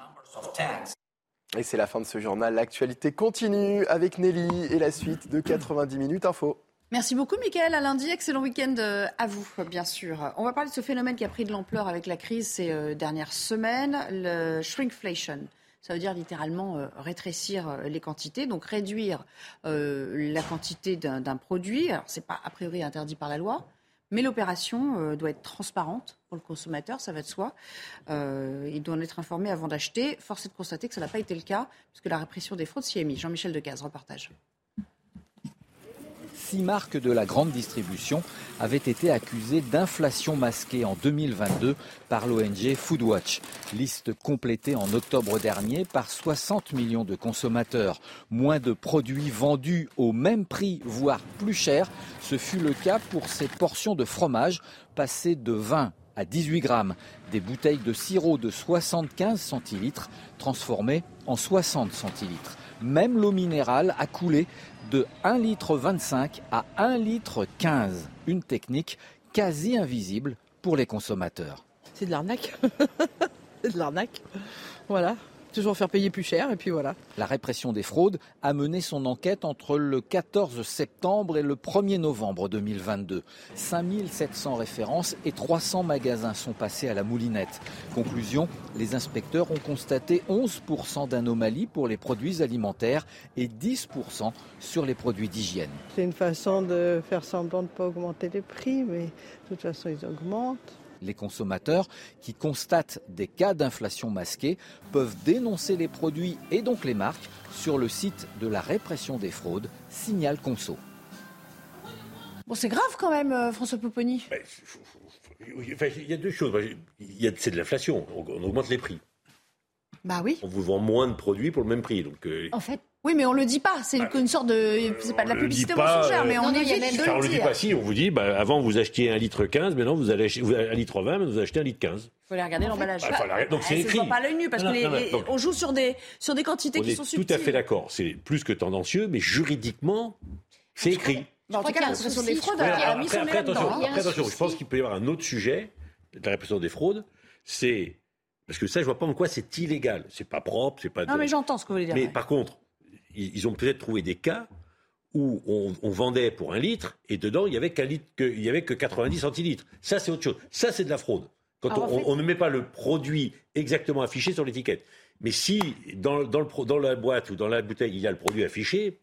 Et c'est la fin de ce journal. L'actualité continue avec Nelly et la suite de 90 minutes info. Merci beaucoup, Mickaël. À lundi, excellent week-end euh, à vous, bien sûr. On va parler de ce phénomène qui a pris de l'ampleur avec la crise ces euh, dernières semaines, le shrinkflation. Ça veut dire littéralement euh, rétrécir les quantités, donc réduire la quantité d'un produit. Alors, c'est pas a priori interdit par la loi, mais l'opération euh, doit être transparente pour le consommateur, ça va de soi. Euh, il doit en être informé avant d'acheter. Force est de constater que ça n'a pas été le cas, puisque la répression des fraudes s'y est mise. Jean-Michel Decaze, reportage six marques de la grande distribution avaient été accusées d'inflation masquée en 2022 par l'ONG Foodwatch. Liste complétée en octobre dernier par 60 millions de consommateurs. Moins de produits vendus au même prix, voire plus cher. Ce fut le cas pour ces portions de fromage passées de 20 à 18 grammes. Des bouteilles de sirop de 75 centilitres transformées en 60 centilitres. Même l'eau minérale a coulé de 1 litre 25 à 1 litre 15. Une technique quasi invisible pour les consommateurs. C'est de l'arnaque. <laughs> c'est de l'arnaque. Voilà toujours faire payer plus cher et puis voilà. La répression des fraudes a mené son enquête entre le 14 septembre et le 1er novembre 2022. 5700 références et 300 magasins sont passés à la moulinette. Conclusion, les inspecteurs ont constaté 11% d'anomalies pour les produits alimentaires et 10% sur les produits d'hygiène. C'est une façon de faire semblant de ne pas augmenter les prix, mais de toute façon ils augmentent. Les consommateurs qui constatent des cas d'inflation masquée peuvent dénoncer les produits et donc les marques sur le site de la répression des fraudes, Signal Conso. Bon, c'est grave quand même, euh, François Popponi. Il y a deux choses. C'est de l'inflation. On augmente les prix. Bah oui. On vous vend moins de produits pour le même prix. Donc, euh, En fait, oui, mais on le dit pas. C'est une sorte de. C'est pas de la publicité mensongère, mais on évite de le, on le dit pas. Si, on vous dit, bah, avant vous achetiez un litre 15, maintenant vous allez acheter un litre 20, maintenant vous achetez un litre 15. Il faut aller regarder l'emballage. Bah, donc c'est écrit. pas l'œil nu parce qu'on joue sur des sur des quantités qui sont subtiles. Tout à fait d'accord. C'est plus que tendancieux, mais juridiquement, c'est écrit. En tout cas, la répression des fraudes a mis son Après, attention, attention, je pense qu'il peut y avoir un autre sujet de la répression des fraudes, c'est parce que ça, je vois pas en quoi c'est illégal. C'est pas propre, c'est pas. Non, mais j'entends ce que vous voulez dire. Mais par contre, ils ont peut-être trouvé des cas où on, vendait pour un litre et dedans il y avait qu'un litre, il y avait que 90 centilitres. Ça c'est autre chose. Ça c'est de la fraude. Quand on, ne met pas le produit exactement affiché sur l'étiquette. Mais si dans, dans, le, dans la boîte ou dans la bouteille il y a le produit affiché,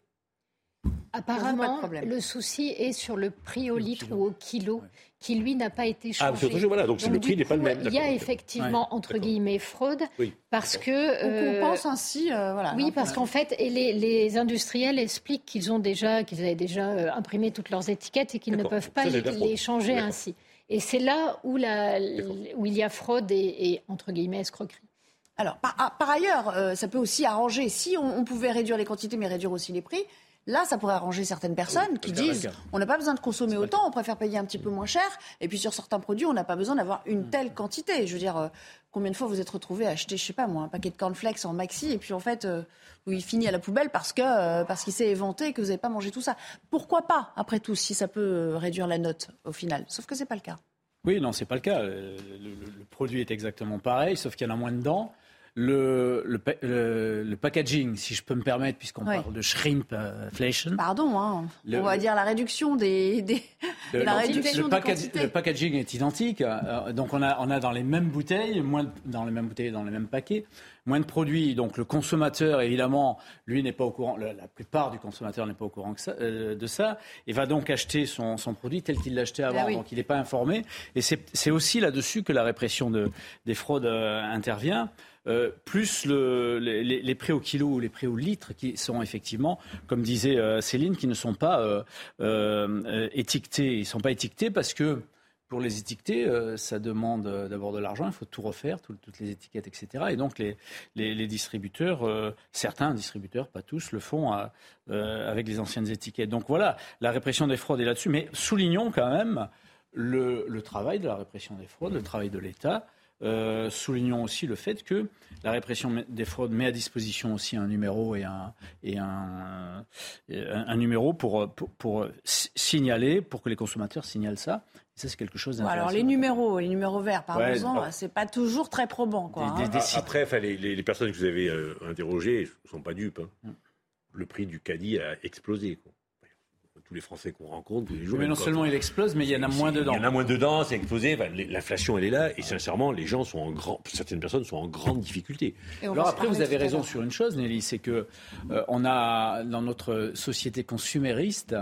Apparemment, le souci est sur le prix au litre ou au kilo, qui lui n'a pas été ah, changé. Ah, voilà, donc, le prix n'est pas le même. Il y a effectivement entre guillemets fraude, parce que euh, on pense ainsi, euh, voilà. Oui, parce qu'en fait, et les, les, industriels expliquent qu'ils ont déjà, qu'ils avaient déjà euh, imprimé toutes leurs étiquettes et qu'ils ne peuvent pas les, changer ainsi. Et c'est là où, la, où il y a fraude et, entre guillemets escroquerie. Alors, par, ah, par ailleurs, ça peut aussi arranger, si on, on, pouvait réduire les quantités mais réduire aussi les prix, Là, ça pourrait arranger certaines personnes qui disent on n'a pas besoin de consommer autant, on préfère payer un petit peu moins cher. Et puis sur certains produits, on n'a pas besoin d'avoir une mm. telle quantité. Je veux dire, euh, combien de fois vous êtes retrouvé à acheter, je sais pas moi, un paquet de cornflakes en maxi et puis en fait, euh, il finit à la poubelle parce que euh, parce qu'il s'est éventé et que vous n'avez pas mangé tout ça. Pourquoi pas Après tout, si ça peut réduire la note au final? Sauf que c'est pas le cas. Oui, non, c'est pas le cas. Le, le, produit est exactement pareil, sauf qu'il y en a moins dedans le, le, le, packaging, si je peux me permettre, puisqu'on parle de shrimpflation. Pardon, hein. on va dire la réduction des, des <laughs> la réduction des Le packaging est identique, euh, donc on a, on a dans les mêmes bouteilles, moins dans les mêmes bouteilles, dans les mêmes paquets, moins de produits. Donc le consommateur, évidemment, lui n'est pas au courant. La, plupart du consommateur n'est pas au courant que ça, euh, de ça. Il va donc acheter son, son produit tel qu'il l'a acheté avant. Ah donc il n'est pas informé. Et c'est aussi là-dessus que la répression de, des fraudes euh, intervient. Euh, plus les, prix au kilo ou les prix au litre qui sont effectivement, comme disait euh, Céline, qui ne sont pas euh, étiquetés. Ils ne sont pas étiquetés parce que pour les étiqueter, ça demande d'abord de l'argent, il faut tout refaire, toutes les étiquettes, etc. Et donc les, distributeurs, certains distributeurs, pas tous, le font avec les anciennes étiquettes. Donc voilà, la répression des fraudes est là-dessus. Mais soulignons quand même le, travail de la répression des fraudes, le travail de l'État. Euh, soulignons aussi le fait que la répression des fraudes met à disposition aussi un numéro et un, et un, un, numéro pour, pour, signaler, pour que les consommateurs signalent ça. Et ça, c'est quelque chose d'intéressant. alors, les numéros, les numéros verts, par exemple, c'est pas toujours très probant. Quoi, hein. Après, les, les, personnes que vous avez euh, interrogées ne sont pas dupes. Hein. Mm. Le prix du caddie a explosé. Quoi tous les Français qu'on rencontre tous les jours. Mais non seulement il explose, mais il y en a moins dedans. Il y en a moins dedans, c'est explosé. L'inflation, elle est là. Et sincèrement, les gens sont en grand, certaines personnes sont en grande difficulté. Alors après, vous avez raison sur une chose, Nelly, c'est que euh, on a dans notre société consumériste,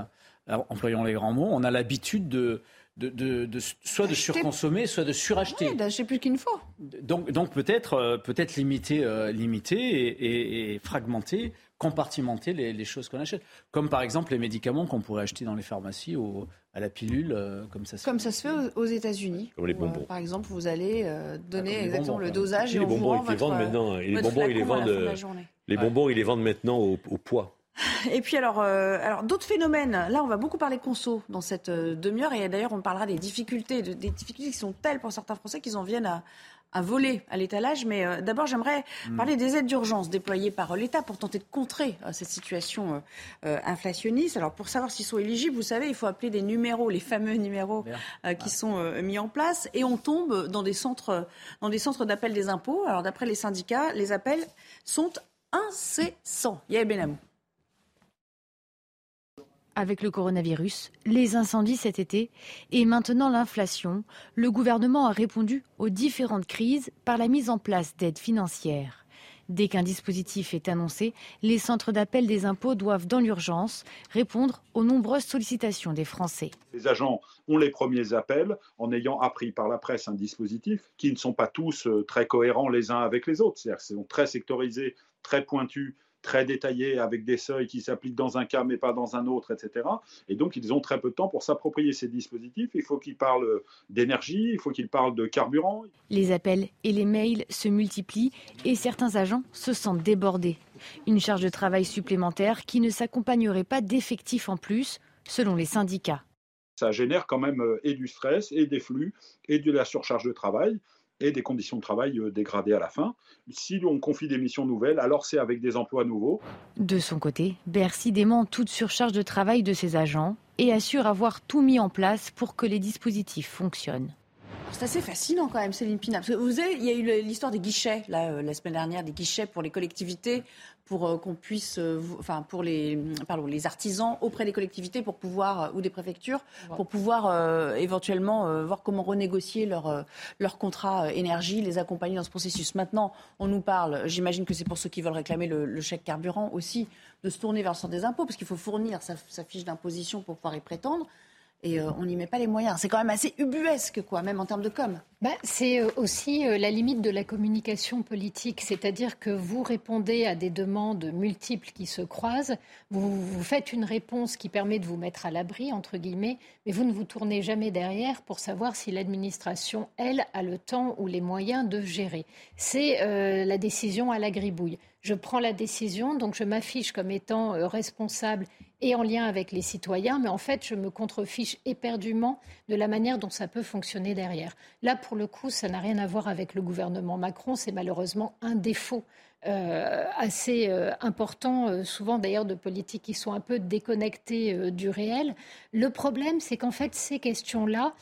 employons les grands mots, on a l'habitude de de, de, soit de surconsommer, soit de suracheter. Oui, d'acheter plus qu'il ne faut. Donc, donc peut-être euh, peut-être limiter, euh, limiter et, et, fragmenter compartimenter les, choses qu'on achète. Comme par exemple les médicaments qu'on pourrait acheter dans les pharmacies ou à la pilule, euh, comme ça se comme fait. ça se fait aux, États-Unis. Comme les bonbons. par exemple, vous allez euh, donner ah, exactement le dosage et, les bonbons, ils les vendent maintenant. Et les bonbons, ils les vendent. Les bonbons, ils les vendent maintenant au, poids. Et puis alors, euh, alors d'autres phénomènes. Là, on va beaucoup parler conso dans cette demi-heure. Et d'ailleurs, on parlera des difficultés, des difficultés qui sont telles pour certains Français qu'ils en viennent à, un volet à l'étalage. Mais euh, d'abord, j'aimerais Hmm. parler des aides d'urgence déployées par l'État pour tenter de contrer euh, cette situation euh, euh, inflationniste. Alors, pour savoir s'ils sont éligibles, vous savez, il faut appeler des numéros, les fameux numéros euh, qui sont euh, mis en place. Et on tombe dans des centres, dans des centres d'appel des impôts. Alors, d'après les syndicats, les appels sont incessants. Yael Benamou. Avec le coronavirus, les incendies cet été et maintenant l'inflation, le gouvernement a répondu aux différentes crises par la mise en place d'aides financières. Dès qu'un dispositif est annoncé, les centres d'appel des impôts doivent, dans l'urgence, répondre aux nombreuses sollicitations des Français. Les agents ont les premiers appels en ayant appris par la presse un dispositif qui ne sont pas tous euh, très cohérents les uns avec les autres. C'est-à-dire sont très sectorisés, très pointus, très détaillés, avec des seuils qui s'appliquent dans un cas mais pas dans un autre, etc. Et donc ils ont très peu de temps pour s'approprier ces dispositifs. Il faut qu'ils parlent d'énergie, il faut qu'ils parlent de carburant. Les appels et les mails se multiplient et certains agents se sentent débordés. Une charge de travail supplémentaire qui ne s'accompagnerait pas d'effectifs en plus, selon les syndicats. Ça génère quand même euh, et du stress, et des flux, et de la surcharge de travail et des conditions de travail euh, dégradées à la fin. Si on confie des missions nouvelles, alors c'est avec des emplois nouveaux. De son côté, Bercy dément toute surcharge de travail de ses agents et assure avoir tout mis en place pour que les dispositifs fonctionnent. C'est assez fascinant quand même, Céline Pina. Parce que vous savez, il y a eu l'histoire des guichets, là, euh, la semaine dernière, des guichets pour les collectivités, pour euh, qu'on puisse, euh, enfin, pour les, pardon, les artisans auprès des collectivités pour pouvoir, ou des préfectures, pour pouvoir euh, éventuellement euh, voir comment renégocier leur, leur contrat énergie, les accompagner dans ce processus. Maintenant, on nous parle, j'imagine que c'est pour ceux qui veulent réclamer le, le chèque carburant aussi, de se tourner vers le centre des impôts, parce qu'il faut fournir sa, sa fiche d'imposition pour pouvoir y prétendre. Et euh, on n'y met pas les moyens. C'est quand même assez ubuesque, quoi, même en termes de com. Bah, c'est euh, aussi euh, la limite de la communication politique, c'est-à-dire que vous répondez à des demandes multiples qui se croisent, vous, vous faites une réponse qui permet de vous mettre à l'abri, entre guillemets, mais vous ne vous tournez jamais derrière pour savoir si l'administration, elle, a le temps ou les moyens de gérer. C'est la décision à la gribouille. Je prends la décision, donc je m'affiche comme étant euh, responsable et en lien avec les citoyens, mais en fait, je me contrefiche éperdument de la manière dont ça peut fonctionner derrière. Là, pour le coup, ça n'a rien à voir avec le gouvernement Macron, c'est malheureusement un défaut euh, assez euh, important, souvent d'ailleurs de politiques qui sont un peu déconnectées du réel. Le problème, c'est qu'en fait, ces questions-là,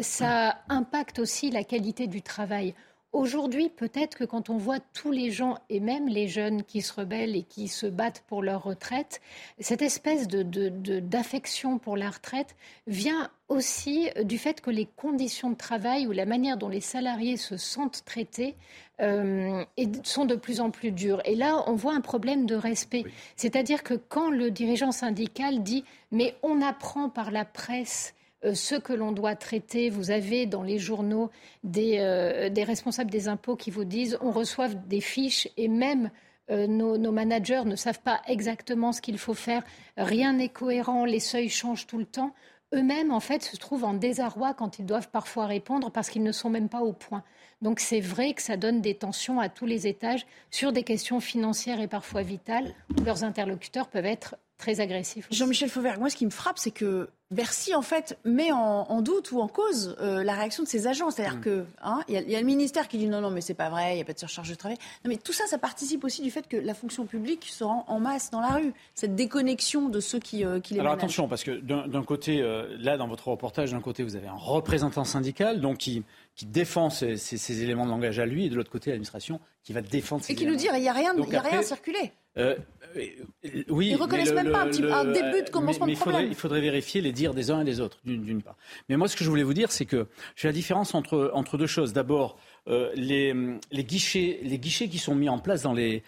ça impacte aussi la qualité du travail. Aujourd'hui, peut-être que quand on voit tous les gens, et même les jeunes qui se rebellent et qui se battent pour leur retraite, cette espèce de- de- de- d'affection pour la retraite vient aussi du fait que les conditions de travail ou la manière dont les salariés se sentent traités euh, et sont de plus en plus dures. Et là, on voit un problème de respect. C'est-à-dire que quand le dirigeant syndical dit mais on apprend par la presse ce que l'on doit traiter. Vous avez dans les journaux des, euh, des responsables des impôts qui vous disent on reçoit des fiches et même euh, nos, nos managers ne savent pas exactement ce qu'il faut faire. Rien n'est cohérent, les seuils changent tout le temps. Eux-mêmes, en fait, se trouvent en désarroi quand ils doivent parfois répondre parce qu'ils ne sont même pas au point. Donc c'est vrai que ça donne des tensions à tous les étages sur des questions financières et parfois vitales où leurs interlocuteurs peuvent être très agressifs. Jean-Michel Fauvergue, moi, ce qui me frappe, c'est que Bercy, en fait, met en, en doute ou en cause euh, la réaction de ses agents. C'est-à-dire Mm. que hein, il y, a- il y a le ministère qui dit non, non, mais c'est pas vrai, il n'y a pas de surcharge de travail. Non, mais tout ça, ça participe aussi du fait que la fonction publique se rend en masse dans la rue. Cette déconnexion de ceux qui, euh, qui les Alors managent. attention, parce que d'un côté, euh, là dans votre reportage, d'un côté vous avez un représentant syndical donc qui, qui défend ces éléments de langage à lui, et de l'autre côté l'administration qui va défendre ces Et qui nous dit il n'y a rien, Donc il y a rien à après, circuler. Euh, euh, oui, Ils reconnaissent le- même pas un petit- le- un début de commencement mais- de mais il faudrait- problème. Il faudrait vérifier les dires des uns et des autres, d'une d'une part. Mais moi, ce que je voulais vous dire, c'est que j'ai la différence entre, entre deux choses. D'abord, euh, les, les, guichets, guichets qui sont mis en place dans les,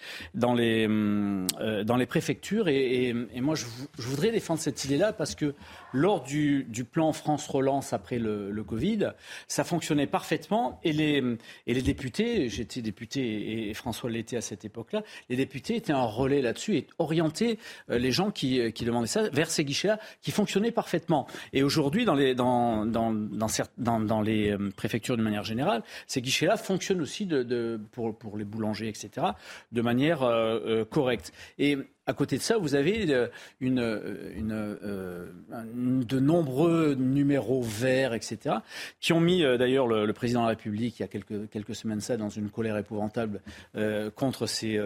hum, euh, préfectures. Et, moi, je, vou- je voudrais défendre cette idée-là parce que lors du, plan France Relance après le, Covid, ça fonctionnait parfaitement. Et les, les députés, j'étais député et François l'était à cette époque-là, les députés étaient un relais là-dessus et orientaient euh, les gens qui, demandaient ça vers ces guichets-là qui fonctionnaient parfaitement. Et aujourd'hui, dans les, préfectures de manière générale, ces guichets-là fonctionnent aussi pour les boulangers, etc., de manière euh, euh, correcte. Et À côté de ça, vous avez euh, une, euh, de nombreux numéros verts, etc., qui ont mis d'ailleurs le, président de la République il y a quelques, semaines ça dans une colère épouvantable contre, ses,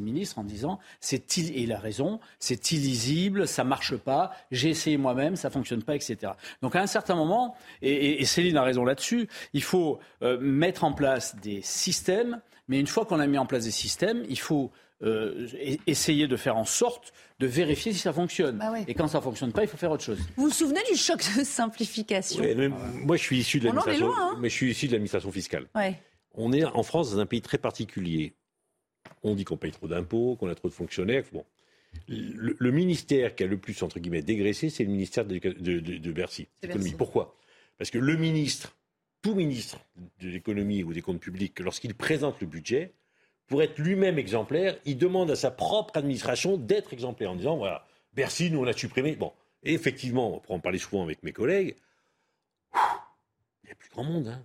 ministres en disant, c'est et il a raison, c'est illisible, ça marche pas, j'ai essayé moi-même, ça fonctionne pas, etc. Donc à un certain moment, et, et Céline a raison là-dessus, il faut mettre en place des systèmes, mais une fois qu'on a mis en place des systèmes, il faut euh, essayer de faire en sorte de vérifier si ça fonctionne. Bah Et quand ça ne fonctionne pas, il faut faire autre chose. Vous vous souvenez du choc de simplification? Moi, je suis issu de l'administration, hein. mais je suis issu de l'administration fiscale. Ouais. On est en France dans un pays très particulier. On dit qu'on paye trop d'impôts, qu'on a trop de fonctionnaires. Bon. Le, ministère qui a le plus, entre guillemets, dégraissé, c'est le ministère de, de, Bercy. Bercy. Pourquoi? Parce que le ministre, tout ministre de l'économie ou des comptes publics, lorsqu'il présente le budget, pour être lui-même exemplaire, il demande à sa propre administration d'être exemplaire en disant voilà, Bercy, nous on a supprimé. Bon, et effectivement, pour en parler souvent avec mes collègues, il n'y a plus grand monde. Hein.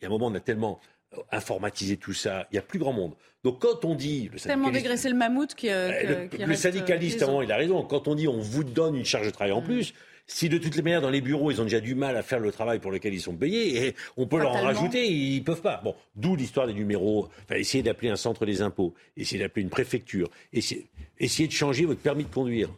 Il y a un moment, on a tellement euh, informatisé tout ça, il n'y a plus grand monde. Donc quand on dit... Le tellement dégraissé le mammouth qui, euh, le, le syndicaliste, avant, il a raison. Quand on dit on vous donne une charge de travail en mm. plus, si de toutes les manières, dans les bureaux, ils ont déjà du mal à faire le travail pour lequel ils sont payés, et on peut leur en rajouter, ils peuvent pas. Bon, d'où l'histoire des numéros. Enfin, essayer d'appeler un centre des impôts, essayer d'appeler une préfecture, essayer, de changer votre permis de conduire.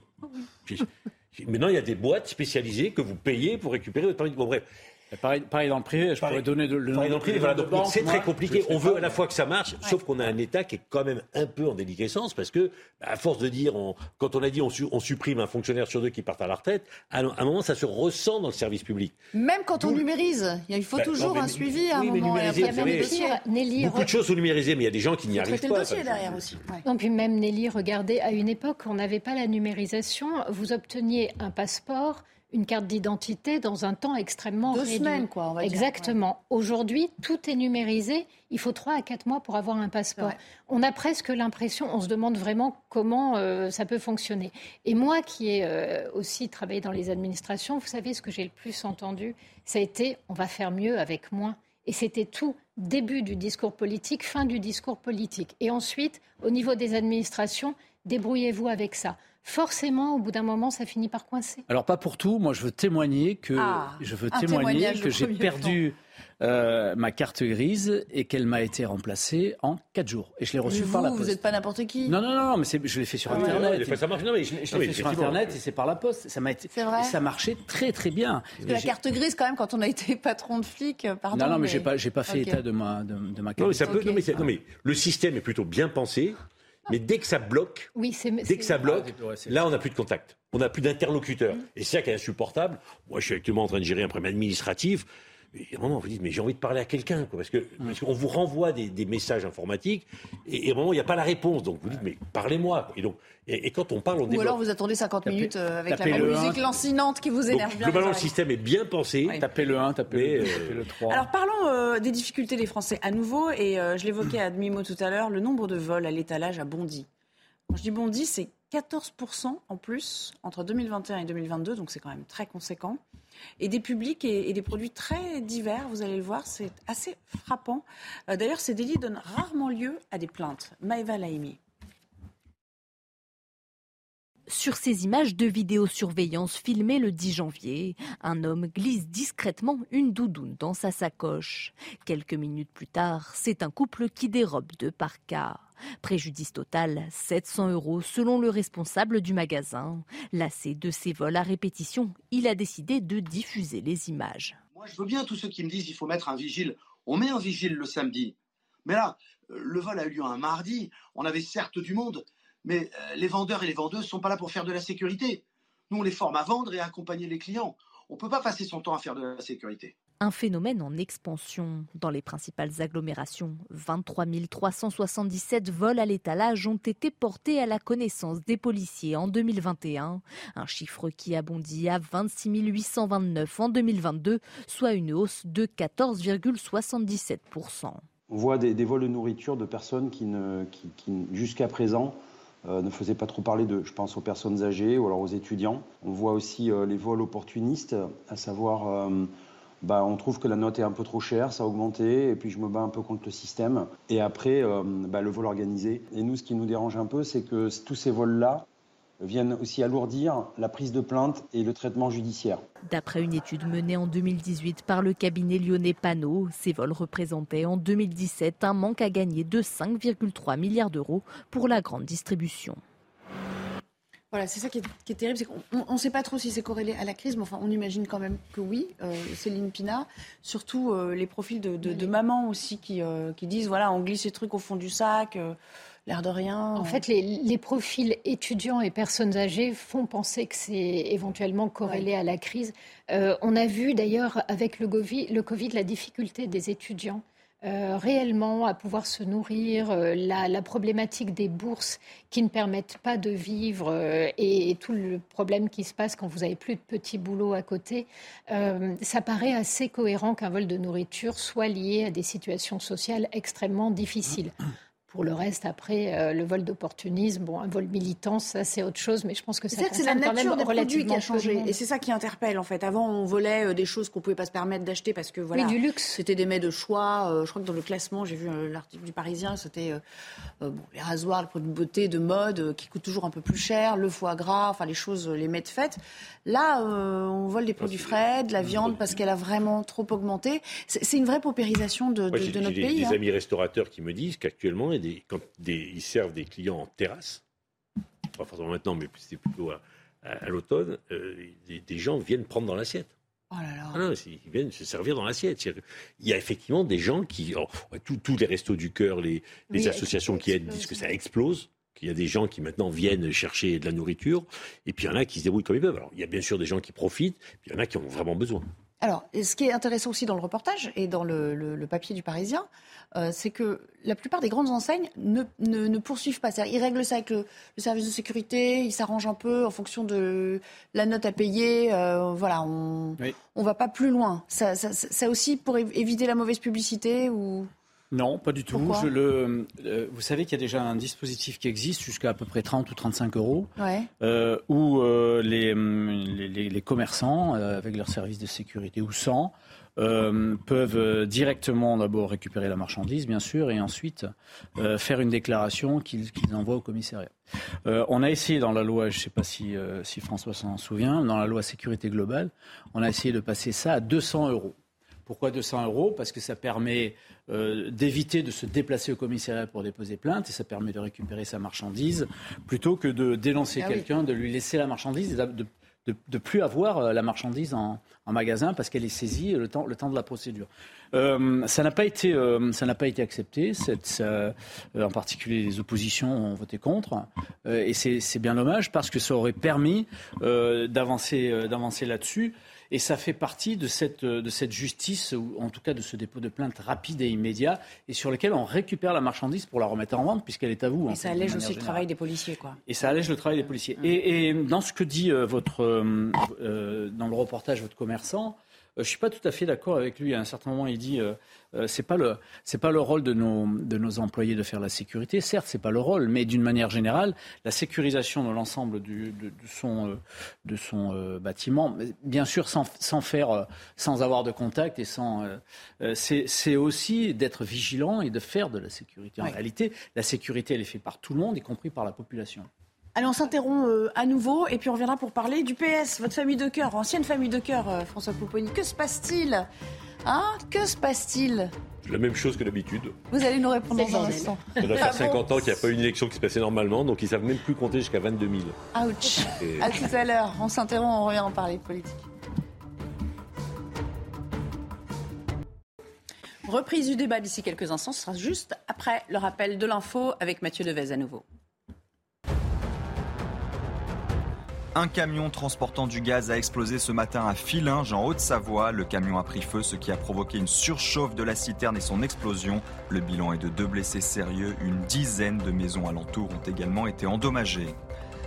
Maintenant, il y a des boîtes spécialisées que vous payez pour récupérer votre permis de conduire. Bref, Pareil, pareil, dans le privé, je pourrais donner le nom dans privé, C'est très compliqué. On veut à la fois que ça marche, sauf qu'on a un État qui est quand même un peu en déliquescence parce que, à force de dire, quand on a dit on, on, supprime un fonctionnaire sur deux qui part à la retraite, à un moment ça se ressent dans le service public. Même quand on numérise, il faut bah, toujours un suivi à un moment. Nelly, beaucoup de choses sont numérisées, mais il y a des gens qui n'y arrivent pas. le dossier derrière aussi. Non, puis même Nelly, regardez, à une époque, on n'avait pas la numérisation. Vous obteniez un passeport une carte d'identité dans un temps extrêmement Deux réduit. semaines, quoi, on va Exactement. Aujourd'hui, tout est numérisé. Il faut trois à quatre mois pour avoir un passeport. On a presque l'impression, on se demande vraiment comment euh, ça peut fonctionner. Et moi, qui ai euh, aussi travaillé dans les administrations, vous savez, ce que j'ai le plus entendu, ça a été on va faire mieux avec moins. Et c'était tout début du discours politique, fin du discours politique. Et ensuite, au niveau des administrations, débrouillez-vous avec ça forcément, au bout d'un moment, ça finit par coincer. Alors pas pour tout. Moi, je veux témoigner que ah, je veux témoigner que j'ai perdu euh, ma carte grise et qu'elle m'a été remplacée en 4 jours. Et je l'ai reçue par la poste. Vous n'êtes pas n'importe qui Non, non, non, mais je l'ai fait sur ah Internet. ça marche. Non, mais je, l'ai fait sur Internet et c'est par la poste. Ça m'a été. Vrai. ça marchait très très bien. Parce que la carte grise, quand même, quand on a été patron de flic, euh, pardon. Non, non, mais, j'ai pas, j'ai pas fait état de ma, de, ma carte. Non, mais, ça peut, non, mais, non, mais le système est plutôt bien pensé. Mais dès que ça bloque, dès que ça bloque, ah, là, on n'a plus de contact. On n'a plus d'interlocuteur. Mm. Et c'est ça qui est insupportable. Moi, je suis actuellement en train de gérer un problème administratif. Et à un moment, vous dites, mais j'ai envie de parler à quelqu'un, parce que parce qu'on vous renvoie des, messages informatiques, et, à un moment, il n'y a pas la réponse. Donc vous dites, mais parlez-moi. Et donc, et, quand on parle, on Ou alors vous attendez 50 minutes euh, avec la musique lancinante qui vous énerve bien. Globalement, le système est bien pensé. Tapez le 1, tapez, le, 3. Alors parlons euh, des difficultés des Français à nouveau, et euh, je l'évoquais à demi-mot tout à l'heure, le nombre de vols à l'étalage a bondi. Quand je dis bondi, c'est 14% en plus entre 2021 et 2022, donc c'est quand même très conséquent. Et des publics et, des produits très divers, vous allez le voir, c'est assez frappant. Euh, d'ailleurs, ces délits donnent rarement lieu à des plaintes. Maëva Laimi. Sur ces images de vidéosurveillance filmées le 10 janvier, un homme glisse discrètement une doudoune dans sa sacoche. Quelques minutes plus tard, c'est un couple qui dérobe deux par. Préjudice total 700 euros selon le responsable du magasin. Lassé de ces vols à répétition, il a décidé de diffuser les images. Moi, je veux bien tous ceux qui me disent qu'il faut mettre un vigile. On met un vigile le samedi. Mais là, euh, le vol a eu lieu un mardi. On avait certes du monde, mais euh, les vendeurs et les vendeuses ne sont pas là pour faire de la sécurité. Nous, on les forme à vendre et à accompagner les clients. On ne peut pas passer son temps à faire de la sécurité un phénomène en expansion. Dans les principales agglomérations, 23 377 vols à l'étalage ont été portés à la connaissance des policiers en 2021, un chiffre qui a bondi à 26 829 en 2022, soit une hausse de 14,77%. On voit des, vols de nourriture de personnes qui, jusqu'à présent, euh, ne faisaient pas trop parler de, je pense aux personnes âgées ou alors aux étudiants. On voit aussi euh, les vols opportunistes, à savoir euh, bah, on trouve que la note est un peu trop chère, ça a augmenté, et puis je me bats un peu contre le système. Et après, bah, le vol organisé. Et nous, ce qui nous dérange un peu, c'est que tous ces vols-là, viennent aussi alourdir la prise de plainte et le traitement judiciaire. D'après une étude menée en 2018 par le cabinet lyonnais Pano, ces vols représentaient en 2017 un manque à gagner de 5,3 milliards d'euros pour la grande distribution. Voilà, c'est ça qui est, terrible, c'est qu'on ne sait pas trop si c'est corrélé à la crise, mais enfin, on imagine quand même que oui. Euh, Céline Pina, surtout euh, les profils de, mamans aussi qui, euh, qui, disent voilà, on glisse ces trucs au fond du sac, l'air de rien. En fait, les, profils étudiants et personnes âgées font penser que c'est éventuellement corrélé à la crise. on a vu d'ailleurs avec le COVID, le COVID la difficulté des étudiants euh, réellement à pouvoir se nourrir, euh, la, problématique des bourses qui ne permettent pas de vivre euh, et, tout le problème qui se passe quand vous avez plus de petits boulots à côté, ça paraît assez cohérent qu'un vol de nourriture soit lié à des situations sociales extrêmement difficiles. Pour le reste, après, euh, le vol d'opportunisme, bon, un vol militant, ça c'est autre chose, mais je pense que ça c'est la nature des produits qui a changé, et c'est ça qui interpelle en fait. Avant, on volait euh, des choses qu'on pouvait pas se permettre d'acheter parce que voilà, du luxe. C'était des mets de choix. Euh, je crois que dans le classement, j'ai vu l'article du Parisien, c'était bon, les rasoirs, les produits de beauté, de mode, qui coûtent toujours un peu plus cher, le foie gras, enfin les choses, les mets de fête. Là, on vole des produits frais, de la viande parce qu'elle a vraiment trop augmenté. C'est une vraie paupérisation de, notre pays. J'ai des hein. amis restaurateurs qui me disent qu'actuellement, il quand ils servent des clients en terrasse, pas forcément maintenant, mais c'était plutôt à, l'automne, euh, des, gens viennent prendre dans l'assiette. Oh là là. Ah ils viennent se servir dans l'assiette. Il y a effectivement des gens qui, tous les restos du cœur, les, associations qui aident disent que ça explose qu'il y a des gens qui maintenant viennent chercher de la nourriture, et puis il y en a qui se débrouillent comme ils peuvent. Alors, il y a bien sûr des gens qui profitent, puis il y en a qui ont vraiment besoin. Alors, ce qui est intéressant aussi dans le reportage et dans le, papier du Parisien, euh, c'est que la plupart des grandes enseignes ne, poursuivent pas. Ils règlent ça avec le, service de sécurité, ils s'arrangent un peu en fonction de la note à payer. Euh, voilà, on ne va pas plus loin. Ça, ça, aussi pour éviter la mauvaise publicité ou non, pas du tout. le, euh, vous savez qu'il y a déjà un dispositif qui existe jusqu'à à peu près 30 ou 35 euros, euh, où euh, hum, les, les, commerçants, avec leur service de sécurité ou sans, peuvent directement d'abord récupérer la marchandise, bien sûr, et ensuite faire une déclaration qu'ils envoient au commissariat. on a essayé dans la loi, je ne sais pas si, si François s'en souvient, dans la loi sécurité globale, on a essayé de passer ça à 200 euros. Pourquoi 200 euros? Parce que ça permet euh, d'éviter de se déplacer au commissariat pour déposer plainte et ça permet de récupérer sa marchandise plutôt que de dénoncer ah quelqu'un, de lui laisser la marchandise et de ne plus avoir euh, la marchandise en, magasin parce qu'elle est saisie le temps, le temps de la procédure. Euh, ça n'a pas été, ça n'a pas été accepté. Cette, en particulier, les oppositions ont voté contre, et c'est bien dommage parce que ça aurait permis d'avancer, d'avancer là-dessus. Et ça fait partie de cette, de cette justice, ou en tout cas de ce dépôt de plainte rapide et immédiat, et sur lequel on récupère la marchandise pour la remettre en vente, puisqu'elle est à vous. Et ça allège aussi le travail des policiers, quoi. Et ça allège le travail des policiers. Et, dans ce que dit euh, votre, euh, euh, dans le reportage votre commerçant, je ne suis pas tout à fait d'accord avec lui. À un certain moment, il dit euh, c'est pas le c'est pas le rôle de nos de nos employés de faire la sécurité. Certes, c'est pas le rôle, mais d'une manière générale, la sécurisation de l'ensemble de, de, son euh, de son euh, bâtiment, bien sûr sans, sans faire sans avoir de contact et sans c'est aussi d'être vigilant et de faire de la sécurité. En réalité, la sécurité elle est faite par tout le monde, y compris par la population. Allez, on s'interrompt à nouveau et puis on reviendra pour parler du PS, votre famille de cœur, ancienne famille de cœur, François Pouponi. Que se passe-t-il? Hein? Que se passe-t-il? La même chose que d'habitude. Vous allez nous répondre dans un instant. Ça doit faire 50 ans qu'il n'y a pas eu une élection qui se passait normalement, donc ils ne savent même plus compter jusqu'à 22 000. Ouch À tout à l'heure. On s'interrompt, on revient en parler politique. Reprise du débat d'ici quelques instants, ce sera juste après le rappel de l'info avec Mathieu Devez à nouveau. Un camion transportant du gaz a explosé ce matin à Filinge, en Haute-Savoie. Le camion a pris feu, ce qui a provoqué une surchauffe de la citerne et son explosion. Le bilan est de deux blessés sérieux. Une dizaine de maisons alentours ont également été endommagées.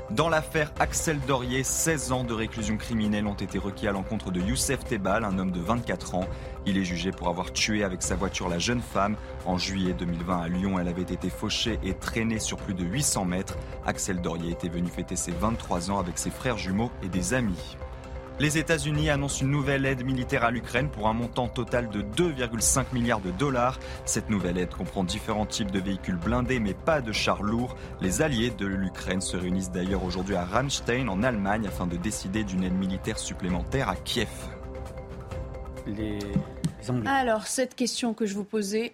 Dans l'affaire Axel Dorier, 16 ans de réclusion criminelle ont été requis à l'encontre de Youssef Tebal, un homme de 24 ans. Il est jugé pour avoir tué avec sa voiture la jeune femme. En juillet 2020 à Lyon, elle avait été fauchée et traînée sur plus de 800 mètres. Axel Dorier était venu fêter ses 23 ans avec ses frères jumeaux et des amis. Les États-Unis annoncent une nouvelle aide militaire à l'Ukraine pour un montant total de 2,5 milliards de dollars. Cette nouvelle aide comprend différents types de véhicules blindés mais pas de chars lourds. Les alliés de l'Ukraine se réunissent d'ailleurs aujourd'hui à Ramstein en Allemagne afin de décider d'une aide militaire supplémentaire à Kiev. Les Alors, cette question que je vous posais,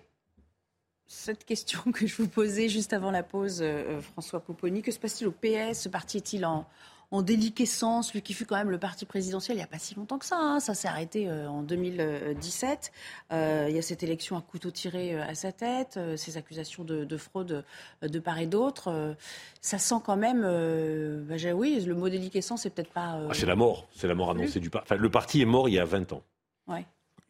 cette question <laughs> que je vous posais juste avant la pause, euh, François Pouponi, que se passe-t-il au PS Ce parti est-il en, en déliquescence, lui qui fut quand même le parti présidentiel il n'y a pas si longtemps que ça. Hein. Ça s'est arrêté euh, en 2017. Euh, il y a cette élection à couteau tiré à sa tête, ces accusations de, fraude de part et d'autre. ça sent quand même. Bah, oui, le mot déliquescence, c'est peut-être pas. Ah, c'est la mort. C'est la mort annoncée du parti. Enfin, le parti est mort il y a 20 ans.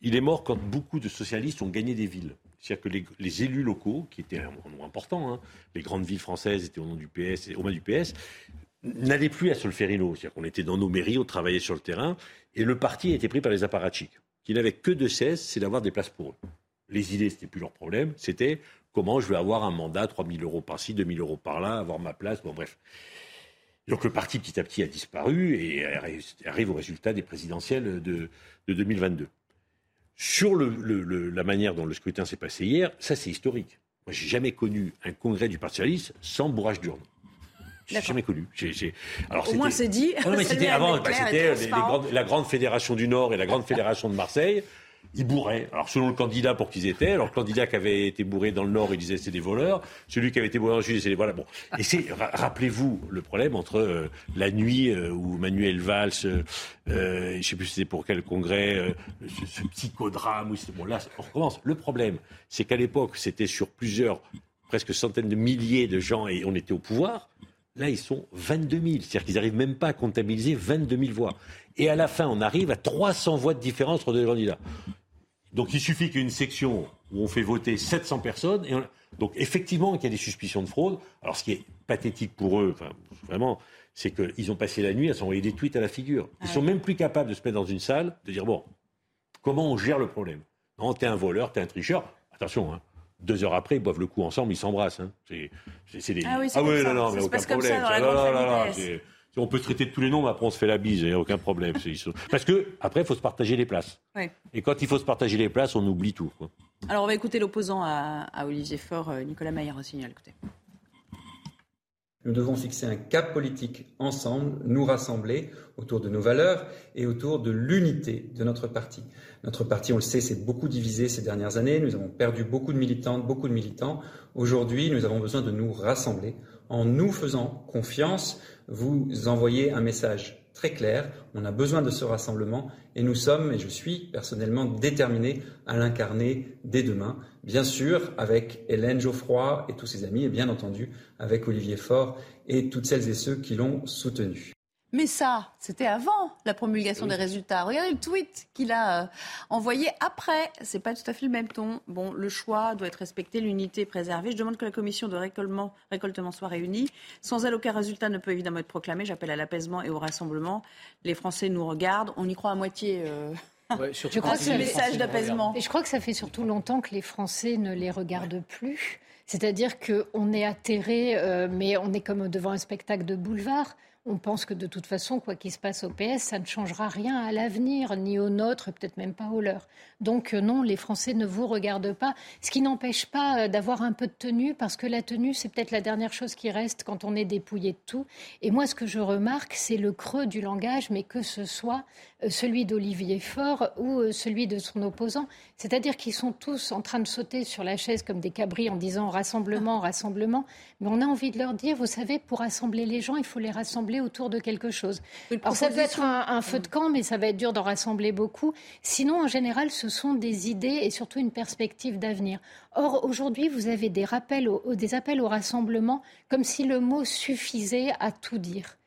Il est mort quand beaucoup de socialistes ont gagné des villes. C'est-à-dire que les, élus locaux, qui étaient un nom important, hein, les grandes villes françaises étaient au nom du PS, au main du PS, n'allait plus à Solferino. C'est-à-dire qu'on était dans nos mairies, on travaillait sur le terrain, et le parti a été pris par les apparatchiks, qui n'avaient que de cesse, c'est d'avoir des places pour eux. Les idées, c'était plus leur problème, c'était comment je vais avoir un mandat, 3 000 euros par-ci, 2 000 euros par-là, avoir ma place, bon bref. Donc le parti petit à petit a disparu et arrive au résultat des présidentielles de, 2022. Sur la manière dont le scrutin s'est passé hier, ça c'est historique. Moi, j'ai jamais connu un congrès du Parti socialiste sans bourrage d'urne. J'ai jamais connu. Alors, Au moins c'est dit. Non, mais c'était avant, bah, c'était la grande fédération du Nord et la grande fédération de Marseille. Ils bourraient. Alors selon le candidat pour qu'ils étaient, alors le candidat qui avait été bourré dans le Nord, il disait c'est des voleurs. Celui qui avait été bourré dans le Sud, c'est des voleurs. Bon. Et c'est, rappelez-vous le problème entre euh, la nuit euh, où Manuel Valls, euh, je ne sais plus c'était pour quel congrès, ce, psychodrame. Bon là, on recommence. Le problème, c'est qu'à l'époque, c'était sur plusieurs, presque centaines de milliers de gens et on était au pouvoir. Là, ils sont 22 000. C'est-à-dire qu'ils n'arrivent même pas à comptabiliser 22 000 voix. Et à la fin, on arrive à 300 voix de différence entre deux candidats. Donc il suffit qu'il y ait une section où on fait voter 700 personnes. Et Donc effectivement, qu'il y a des suspicions de fraude. Alors ce qui est pathétique pour eux, enfin, vraiment, c'est qu'ils ont passé la nuit à s'envoyer des tweets à la figure. Ils sont même plus capables de se mettre dans une salle, de dire, bon, comment on gère le problème? Non, t'es un voleur, t'es un tricheur. Attention, hein, deux heures après, ils boivent le coup ensemble, ils s'embrassent. Hein. C'est, des... Ah oui, ah oui non, non, mais aucun problème. On peut se traiter de tous les noms, mais après on se fait la bise, il n'y a aucun problème. Parce que après, il faut se partager les places. Et quand il faut se partager les places, on oublie tout. Alors on va écouter l'opposant à, Olivier Faure, euh, Nicolas Maillard-Rossignol. Écoutez. Nous devons fixer un cap politique ensemble, nous rassembler autour de nos valeurs et autour de l'unité de notre parti. Notre parti, on le sait, s'est beaucoup divisé ces dernières années. Nous avons perdu beaucoup de militantes, beaucoup de militants. Aujourd'hui, nous avons besoin de nous rassembler. En nous faisant confiance, vous envoyez un message très clair. On a besoin de ce rassemblement et nous sommes, et je suis personnellement déterminé à l'incarner dès demain. Bien sûr, avec Hélène Geoffroy et tous ses amis, et bien entendu avec Olivier Faure et toutes celles et ceux qui l'ont soutenu. Mais ça, c'était avant la promulgation des résultats. Regardez le tweet qu'il a euh, envoyé après. C'est pas tout à fait le même ton. Bon, le choix doit être respecté, l'unité préservée. Je demande que la commission de récoltement, récoltement soit réunie. Sans elle, aucun résultat ne peut évidemment être proclamé. J'appelle à l'apaisement et au rassemblement. Les Français nous regardent. On y croit à moitié. Euh... <laughs> je crois que c'est un message d'apaisement. Et je crois que ça fait surtout longtemps que les Français ne les regardent plus. C'est-à-dire qu'on est atterré, euh, mais on est comme devant un spectacle de boulevard on pense que de toute façon, quoi qu'il se passe au PS, ça ne changera rien à l'avenir, ni au nôtre, peut-être même pas au leur. Donc euh, non, les Français ne vous regardent pas, ce qui n'empêche pas euh, d'avoir un peu de tenue, parce que la tenue, c'est peut-être la dernière chose qui reste quand on est dépouillé de tout. Et moi, ce que je remarque, c'est le creux du langage, mais que ce soit celui d'Olivier Faure ou celui de son opposant. C'est-à-dire qu'ils sont tous en train de sauter sur la chaise comme des cabris en disant rassemblement, rassemblement. Mais on a envie de leur dire, vous savez, pour rassembler les gens, il faut les rassembler autour de quelque chose. Alors ça peut être un, feu de camp, mais ça va être dur d'en rassembler beaucoup. Sinon, en général, ce sont des idées et surtout une perspective d'avenir. Or, aujourd'hui, vous avez des, rappels des appels au rassemblement comme si le mot suffisait à tout dire.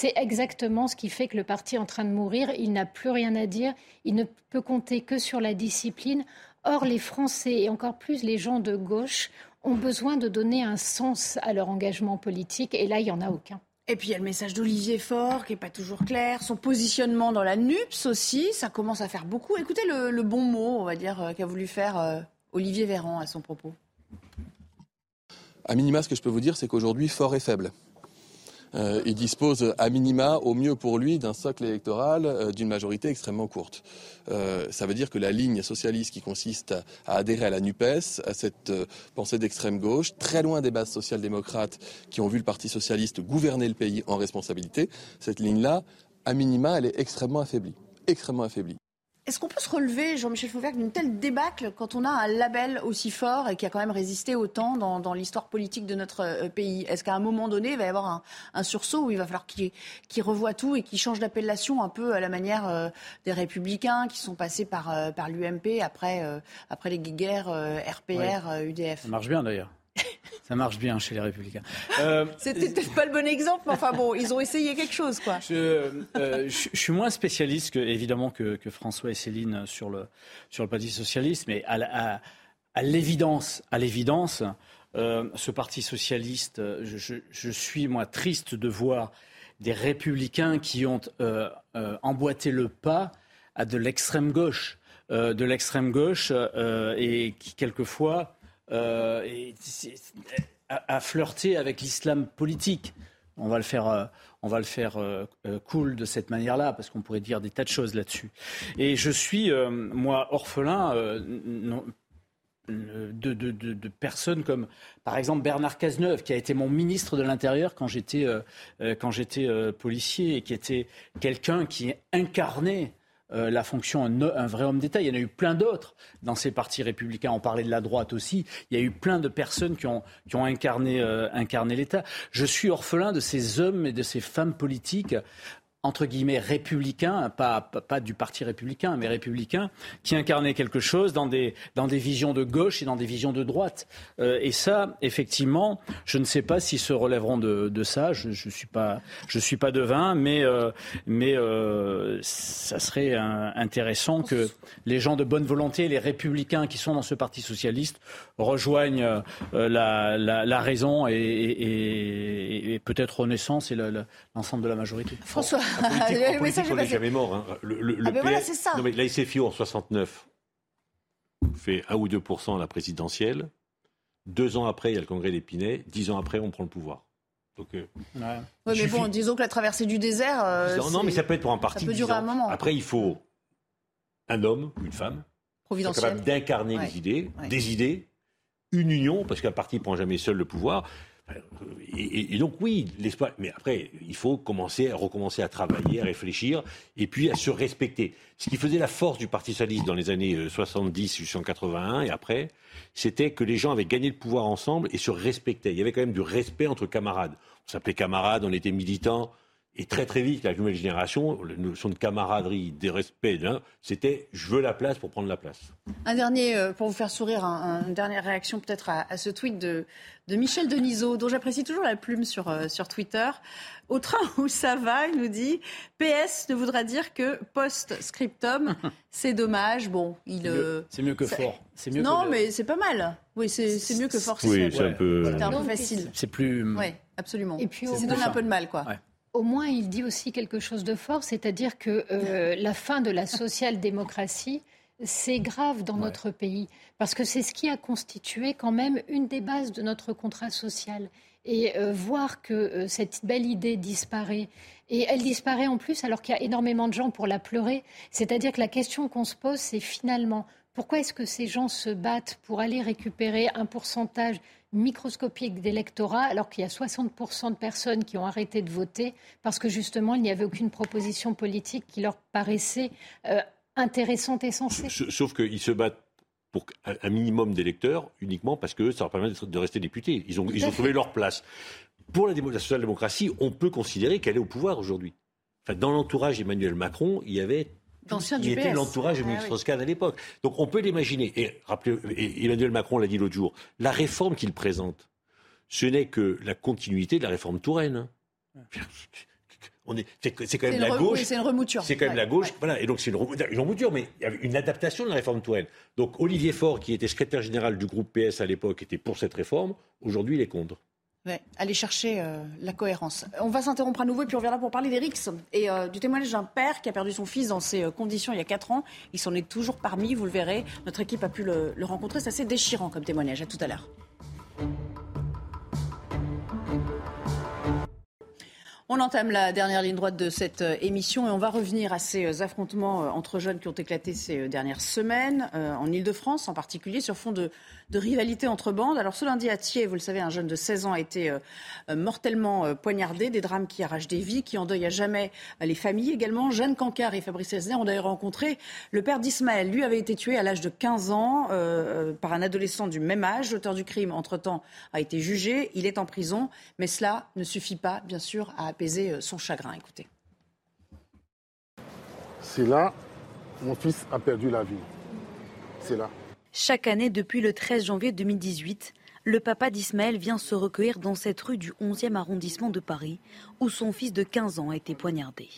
C'est exactement ce qui fait que le parti est en train de mourir. Il n'a plus rien à dire. Il ne peut compter que sur la discipline. Or, les Français, et encore plus les gens de gauche, ont besoin de donner un sens à leur engagement politique. Et là, il n'y en a aucun. Et puis il y a le message d'Olivier Faure qui n'est pas toujours clair, son positionnement dans la NUPS aussi, ça commence à faire beaucoup. Écoutez le, bon mot, on va dire, euh, qu'a voulu faire euh, Olivier Véran à son propos. À minima, ce que je peux vous dire, c'est qu'aujourd'hui, Fort est faible. Euh, il dispose à minima, au mieux pour lui, d'un socle électoral euh, d'une majorité extrêmement courte. Euh, ça veut dire que la ligne socialiste qui consiste à, adhérer à la NUPES, à cette pensée d'extrême gauche, très loin des bases social-démocrates qui ont vu le Parti socialiste gouverner le pays en responsabilité, cette ligne-là, à minima, elle est extrêmement affaiblie. Extrêmement affaiblie. Est-ce qu'on peut se relever, Jean-Michel Fauvergue, d'une telle débâcle quand on a un label aussi fort et qui a quand même résisté autant dans, l'histoire politique de notre euh, pays? Est-ce qu'à un moment donné, il va y avoir un, sursaut où il va falloir qu'il revoie tout et qu'il change d'appellation un peu à la manière euh, des Républicains qui sont passés par, euh, par l'UMP après, après les guerres RPR, UDF Ça marche bien d'ailleurs. Ça marche bien chez les Républicains. <laughs> Euh, C'était peut-être pas le bon exemple, mais enfin bon, ils ont essayé quelque chose, quoi. Je, euh, suis moins spécialiste, que, évidemment, que, François et Céline sur le, sur le Parti socialiste, mais à, l'évidence, à l'évidence, euh, ce Parti socialiste, je, suis moi triste de voir des Républicains qui ont emboîté le pas à de l'extrême gauche, de l'extrême gauche, et qui quelquefois euh, à, flirter avec l'islam politique. On va le faire, euh, on va le faire euh, cool de cette manière-là, parce qu'on pourrait dire des tas de choses là-dessus. Et je suis, moi, orphelin de, de, personnes comme, par exemple, Bernard Cazeneuve, qui a été mon ministre de l'Intérieur quand j'étais policier, et qui était quelqu'un qui incarnait euh, la fonction un, vrai homme d'État. Il y en a eu plein d'autres dans ces partis républicains. On parlait de la droite aussi. Il y a eu plein de personnes qui ont, qui ont incarné, euh, incarné l'État. Je suis orphelin de ces hommes et de ces femmes politiques entre guillemets républicain, pas, pas, du parti républicain, mais républicain, qui incarnait quelque chose dans des, dans des visions de gauche et dans des visions de droite. Euh, et ça, effectivement, je ne sais pas s'ils se relèveront de, de ça. Je ne je suis, pas, je suis pas devin, mais, euh, mais euh, ça serait intéressant que les gens de bonne volonté, les républicains qui sont dans ce parti socialiste, rejoignent la, la, la, raison et, et, et peut-être Renaissance et l'ensemble de la majorité. François. En politique, on n'est jamais mort. Hein. Le, ah ben voilà, c'est ça. Non, mais la SFIO en 69 fait 1 ou 2% à la présidentielle. Deux ans après, il y a le congrès d'Épinay. Dix ans après, on prend le pouvoir. Donc, euh, ouais. mais bon, disons que la traversée du désert. Euh, non, mais ça peut être pour un parti. Ça peut durer un moment. Après, il faut un homme, une femme, capable d'incarner les idées, des idées, une union, parce qu'un parti ne prend jamais seul le pouvoir. Et, donc oui, l'espoir. Mais après, il faut commencer à recommencer à travailler, à réfléchir, et puis à se respecter. Ce qui faisait la force du Parti socialiste dans les années 70 euh, jusqu'en 81 et après, c'était que les gens avaient gagné le pouvoir ensemble et se respectaient. Il y avait quand même du respect entre camarades. On s'appelait camarades, on était militants. Et très très vite, la nouvelle génération, la notion de camaraderie, de respect, hein, c'était je veux la place pour prendre la place. Un dernier, euh, pour vous faire sourire, une dernière réaction peut-être à, ce tweet de, de Michel Denisot, dont j'apprécie toujours la plume sur, euh, sur Twitter. Au train où ça va, il nous dit PS ne voudra dire que post-scriptum, c'est dommage. Bon, il. C'est mieux, que fort. Mieux non, mais c'est pas mal. Oui, c'est mieux que fort. Oui, c'est un peu. un peu facile. C'est plus. Oui, absolument. Et puis, c'est donné un peu de mal, quoi au moins, il dit aussi quelque chose de fort, c'est-à-dire que euh, <laughs> la fin de la social-démocratie, c'est grave dans notre pays, parce que c'est ce qui a constitué quand même une des bases de notre contrat social. Et euh, voir que euh, cette belle idée disparaît, et elle disparaît en plus alors qu'il y a énormément de gens pour la pleurer, c'est-à-dire que la question qu'on se pose, c'est finalement, pourquoi est-ce que ces gens se battent pour aller récupérer un pourcentage microscopique d'électorat, alors qu'il y a 60% de personnes qui ont arrêté de voter parce que justement, il n'y avait aucune proposition politique qui leur paraissait euh, intéressante et sensée. Sauf qu'ils se battent pour un minimum d'électeurs uniquement parce que ça leur permet de rester députés. Ils ont, ils ont trouvé leur place. Pour la, la social-démocratie, on peut considérer qu'elle est au pouvoir aujourd'hui. Enfin, dans l'entourage d'Emmanuel Macron, il y avait il était l'entourage de ah, ministre à l'époque. Donc on peut l'imaginer. Et rappelez, Emmanuel Macron l'a dit l'autre jour, la réforme qu'il présente, ce n'est que la continuité de la réforme Touraine. C'est quand même la gauche. c'est une remouture. C'est quand même la gauche. Voilà. Et donc c'est une, remouture, mais une adaptation de la réforme Touraine. Donc Olivier Faure, qui était secrétaire général du groupe PS à l'époque, était pour cette réforme. Aujourd'hui, il est contre aller chercher euh, la cohérence. On va s'interrompre à nouveau et puis on reviendra pour parler des et euh, du témoignage d'un père qui a perdu son fils dans ces euh, conditions il y a 4 ans. Il s'en est toujours parmi, vous le verrez. Notre équipe a pu le, le rencontrer. C'est assez déchirant comme témoignage. À tout à l'heure. On entame la dernière ligne droite de cette émission et on va revenir à ces affrontements entre jeunes qui ont éclaté ces dernières semaines, en Ile-de-France en particulier, sur fond de, de, rivalité entre bandes. Alors ce lundi à Thiers, vous le savez, un jeune de 16 ans a été mortellement poignardé, des drames qui arrachent des vies, qui endeuillent à jamais les familles également. Jeanne Cancard et Fabrice Elsner ont d'ailleurs rencontré le père d'Ismaël. Lui avait été tué à l'âge de 15 ans euh, par un adolescent du même âge. L'auteur du crime, entre-temps, a été jugé. Il est en prison, mais cela ne suffit pas, bien sûr, à apaiser euh, son chagrin. Écoutez. C'est là, mon fils a perdu la vie. C'est là. Chaque année, depuis le 13 janvier 2018, le papa d'Ismaël vient se recueillir dans cette rue du 11e arrondissement de Paris, où son fils de 15 ans a été poignardé.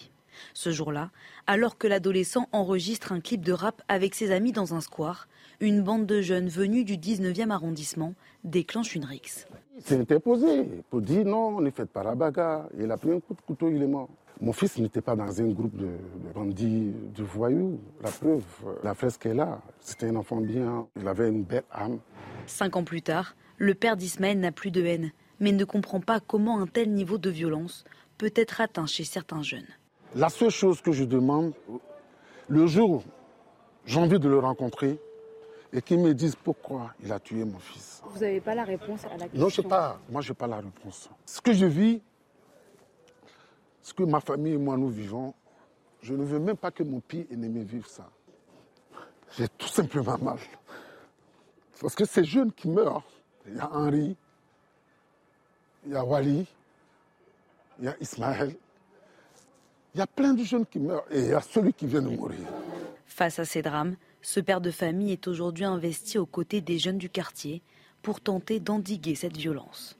Ce jour-là, alors que l'adolescent enregistre un clip de rap avec ses amis dans un square, une bande de jeunes venus du 19e arrondissement déclenche une rixe. Il s'est interposé pour dire non, ne faites pas la bagarre. Il a pris un coup de couteau, il est mort. Mon fils n'était pas dans un groupe de, bandits, de voyous. La preuve, la fresque est là. C'était un enfant bien. Il avait une belle âme. Cinq ans plus tard, le père d'Ismaël n'a plus de haine, mais ne comprend pas comment un tel niveau de violence peut être atteint chez certains jeunes. La seule chose que je demande, le jour où j'ai envie de le rencontrer, et qu'il me dise pourquoi il a tué mon fils. Vous n'avez pas la réponse à la question Non, je sais pas. Moi, je n'ai pas la réponse. Ce que je vis, ce que ma famille et moi nous vivons, je ne veux même pas que mon pire ennemi vive ça. J'ai tout simplement mal. Parce que ces jeunes qui meurent, il y a Henri, il y a Wally, il y a Ismaël, il y a plein de jeunes qui meurent et il y a celui qui vient de mourir. Face à ces drames, ce père de famille est aujourd'hui investi aux côtés des jeunes du quartier pour tenter d'endiguer cette violence.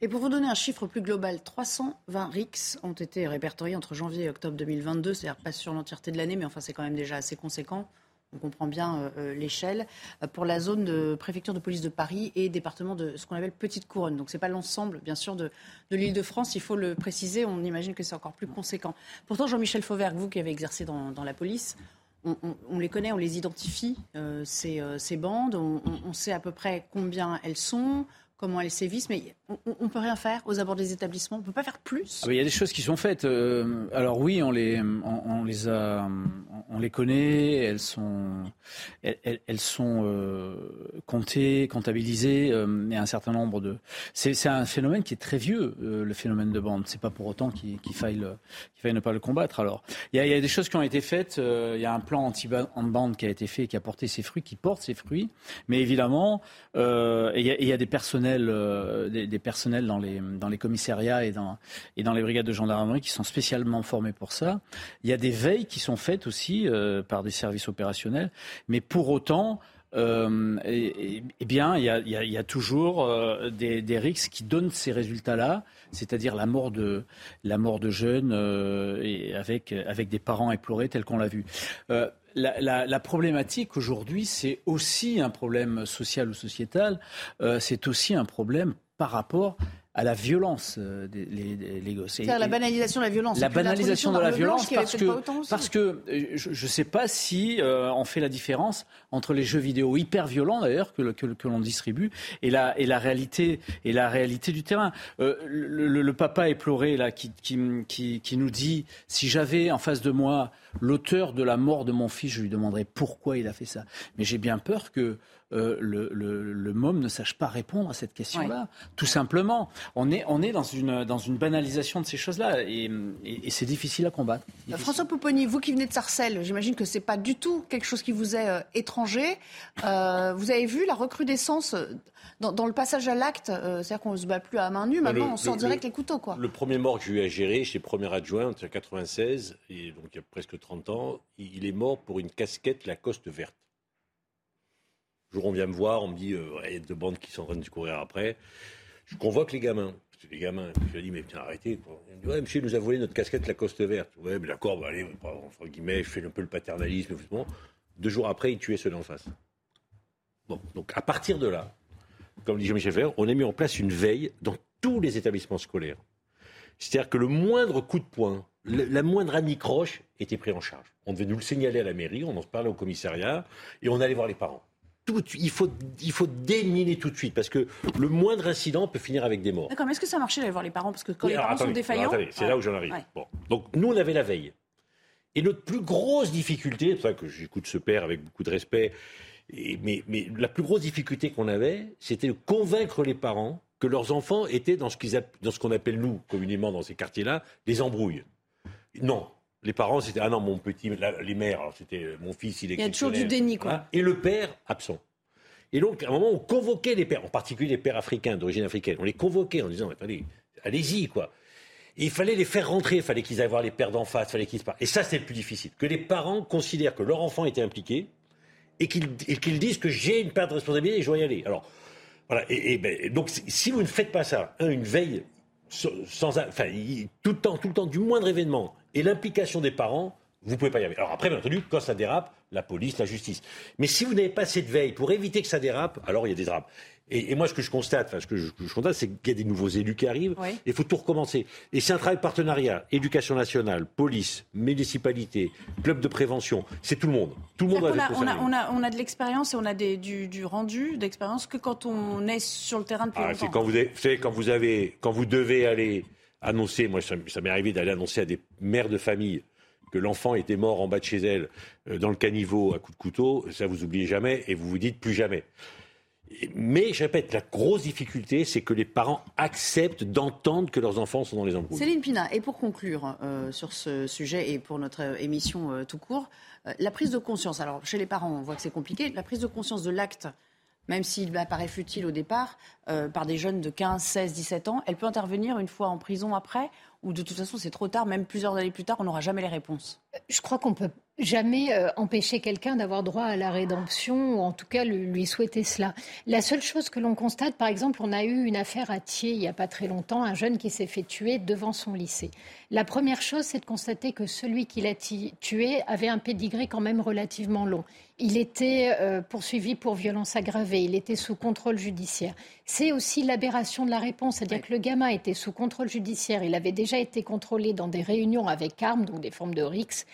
Et pour vous donner un chiffre plus global, 320 RICS ont été répertoriés entre janvier et octobre 2022, c'est-à-dire pas sur l'entièreté de l'année, mais enfin c'est quand même déjà assez conséquent. On comprend bien euh, euh, l'échelle euh, pour la zone de préfecture de police de Paris et département de ce qu'on appelle Petite Couronne. Donc ce n'est pas l'ensemble, bien sûr, de, l'Île-de-France. Il faut le préciser. On imagine que c'est encore plus conséquent. Pourtant, Jean-Michel Fauvert, vous qui avez exercé dans, la police, on, les connaît, on les identifie, ces, bandes. on, sait à peu près combien elles sont, comment elles sévissent, mais on ne peut rien faire aux abords des établissements, on ne peut pas faire plus. Ah il y a des choses qui sont faites. Euh, alors oui, on les, on, les a, on les connaît, elles sont, elles, elles sont euh, comptées, comptabilisées. Euh, il un certain nombre de. C'est un phénomène qui est très vieux, le phénomène de bande. C'est pas pour autant qu'il faille, qu'il faille ne pas le combattre. Alors, il y, a, y, a, des choses qui ont été faites. il y a un plan anti-bande qui a été fait, qui a porté ses fruits, qui porte ses fruits. Mais évidemment, il y, a, des personnels, des personnels dans les, dans les commissariats et dans, et dans les brigades de gendarmerie qui sont spécialement formés pour ça. Il y a des veilles qui sont faites aussi euh, par des services opérationnels, mais pour autant, euh, eh bien, il y a, il y a toujours euh, des, des RICS qui donnent ces résultats-là, c'est-à-dire la mort de, la mort de jeunes et avec, avec des parents éplorés tels qu'on l'a vu. La, la, problématique aujourd'hui, c'est aussi un problème social ou sociétal, c'est aussi un problème par rapport à la violence euh, des les, gosses. C'est-à-dire la banalisation de la violence. La banalisation de la violence parce que, parce que euh, je ne sais pas si euh, on fait la différence entre les jeux vidéo hyper violents d'ailleurs que, que, que l'on distribue et la, et la réalité et la réalité du terrain. le, le, papa éploré là qui, qui, qui, qui nous dit si j'avais en face de moi l'auteur de la mort de mon fils, je lui demanderais pourquoi il a fait ça. Mais j'ai bien peur que euh, le, le, MOM ne sache pas répondre à cette question-là. Tout simplement. On est, on est dans, une, dans une banalisation de ces choses-là et, c'est difficile à combattre. Euh, François Pouponi, vous qui venez de Sarcelles, j'imagine que ce n'est pas du tout quelque chose qui vous est euh, étranger. vous avez vu la recrudescence dans, le passage à l'acte, c'est-à-dire qu'on ne se bat plus à main nue, maintenant on sort direct les couteaux. Quoi. Le premier mort que j'ai eu à gérer, chez premier adjoint, en 1996, et donc il y a presque 30 ans, il est mort pour une casquette Lacoste verte jour, on vient me voir, on me dit, euh, il y a deux bandes qui sont en train de courir après. Je convoque les gamins. Les gamins, je dis, mais tiens, arrêtez. Quoi. me dit, monsieur, il nous a volé notre casquette la coste verte. Ouais, mais d'accord, bah, allez, entre guillemets, je fais un peu le paternalisme. Deux jours après, il tuait ceux d'en face. Bon, donc à partir de là, comme dit Jean-Michel Ferrer, on a mis en place une veille dans tous les établissements scolaires. C'est-à-dire que le moindre coup de poing, la moindre anicroche était pris en charge. On devait nous le signaler à la mairie, on en parlait au commissariat et on allait voir les parents. Tout, il, faut, il faut déminer tout de suite parce que le moindre incident peut finir avec des morts. D'accord, mais est-ce que ça marchait d'aller voir les parents? Parce que quand les parents sont défaillants. c'est là où j'en arrive. Bon. Donc nous, on avait la veille. Et notre plus grosse difficulté, c'est pour ça que j'écoute ce père avec beaucoup de respect, mais, mais la plus grosse difficulté qu'on avait, c'était de convaincre les parents que leurs enfants étaient dans ce qu'on appelle, nous, communément dans ces quartiers-là, des embrouilles. Non. Les parents, c'était Ah non, mon petit, les mères, c'était mon fils, il est. Il y a toujours du déni, quoi. Et le père, absent. Et donc, à un moment, on convoquait les pères, en particulier les pères africains, d'origine africaine. On les convoquait en disant Attendez, allez-y, quoi. Et il fallait les faire rentrer, il fallait qu'ils aillent voir les pères d'en face, il fallait qu'ils se parlent. Et ça, c'est le plus difficile. Que les parents considèrent que leur enfant était impliqué et qu'ils disent que j'ai une part de responsabilité et je dois y aller. Alors, voilà. Et, ben, donc, si vous ne faites pas ça, une veille sans, tout le temps, tout le temps, du moindre événement et l'implication des parents, vous pouvez pas y arriver. Alors après, bien entendu, quand ça dérape, la police, la justice. Mais si vous n'avez pas cette veille pour éviter que ça dérape, alors il y a des drapes. Et, moi, ce que je constate, enfin, ce que je, constate, c'est qu'il y a des nouveaux élus qui arrivent. Il faut tout recommencer. Et c'est un travail de partenariat. Éducation nationale, police, municipalité, club de prévention. C'est tout le monde. Tout le monde on a, on, a, on, a, on, a, de l'expérience et on a des, du, rendu d'expérience que quand on est sur le terrain depuis ah, C'est quand vous, avez, quand vous avez, quand vous devez aller annoncer. Moi, ça, m'est arrivé d'aller annoncer à des mères de famille que l'enfant était mort en bas de chez elle, euh, dans le caniveau à coup de couteau, ça vous oubliez jamais et vous vous dites plus jamais. Mais je répète, la grosse difficulté, c'est que les parents acceptent d'entendre que leurs enfants sont dans les embrouilles. Céline Pina, et pour conclure euh, sur ce sujet et pour notre euh, émission euh, tout court, la prise de conscience. Alors, chez les parents, on voit que c'est compliqué. La prise de conscience de l'acte, même s'il apparaît futile au départ, par des jeunes de 15, 16, 17 ans, elle peut intervenir une fois en prison après, ou de toute façon, c'est trop tard, même plusieurs années plus tard, on n'aura jamais les réponses? Je crois qu'on peut jamais euh, empêcher quelqu'un d'avoir droit à la rédemption, ou en tout cas lui souhaiter cela. La seule chose que l'on constate, par exemple, on a eu une affaire à Thiers il n'y a pas très longtemps, un jeune qui s'est fait tuer devant son lycée. La première chose, c'est de constater que celui qui l'a tué avait un pédigré quand même relativement long. Il était euh, poursuivi pour violence aggravée, il était sous contrôle judiciaire. C'est aussi l'aberration de la réponse, c'est-à-dire que le gamin était sous contrôle judiciaire, il avait déjà été contrôlé dans des réunions avec armes, donc des formes de RICS,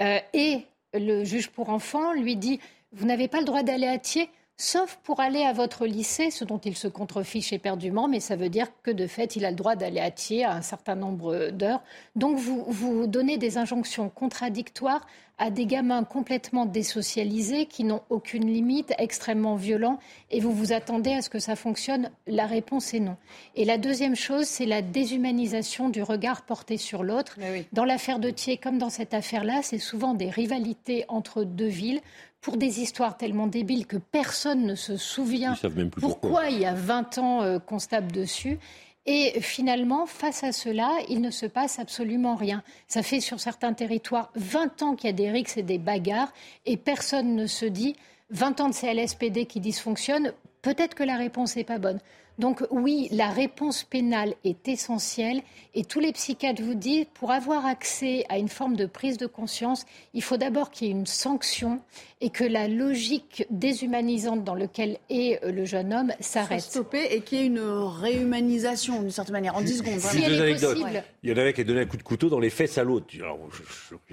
euh, et le juge pour enfants lui dit Vous n'avez pas le droit d'aller à Thiers sauf pour aller à votre lycée, ce dont il se contrefiche éperdument, mais ça veut dire que de fait, il a le droit d'aller à Thiers à un certain nombre d'heures. Donc vous, vous donnez des injonctions contradictoires à des gamins complètement désocialisés, qui n'ont aucune limite, extrêmement violents, et vous vous attendez à ce que ça fonctionne La réponse est non. Et la deuxième chose, c'est la déshumanisation du regard porté sur l'autre. Dans l'affaire de Thiers, comme dans cette affaire-là, c'est souvent des rivalités entre deux villes pour des histoires tellement débiles que personne ne se souvient pourquoi, il y a 20 ans euh, qu'on se tape dessus. Et finalement, face à cela, il ne se passe absolument rien. Ça fait sur certains territoires 20 ans qu'il y a des rixes et des bagarres et personne ne se dit 20 ans de CLSPD qui dysfonctionnent, peut-être que la réponse n'est pas bonne. Donc oui, la réponse pénale est essentielle et tous les psychiatres vous disent, pour avoir accès à une forme de prise de conscience, il faut d'abord qu'il y ait une sanction et que la logique déshumanisante dans laquelle est euh, le jeune homme s'arrête. stopper et qu'il y ait une réhumanisation d'une certaine manière, en 10 secondes. Si elle est possible. Il y en avait qui a donné un coup de couteau dans les fesses à l'autre.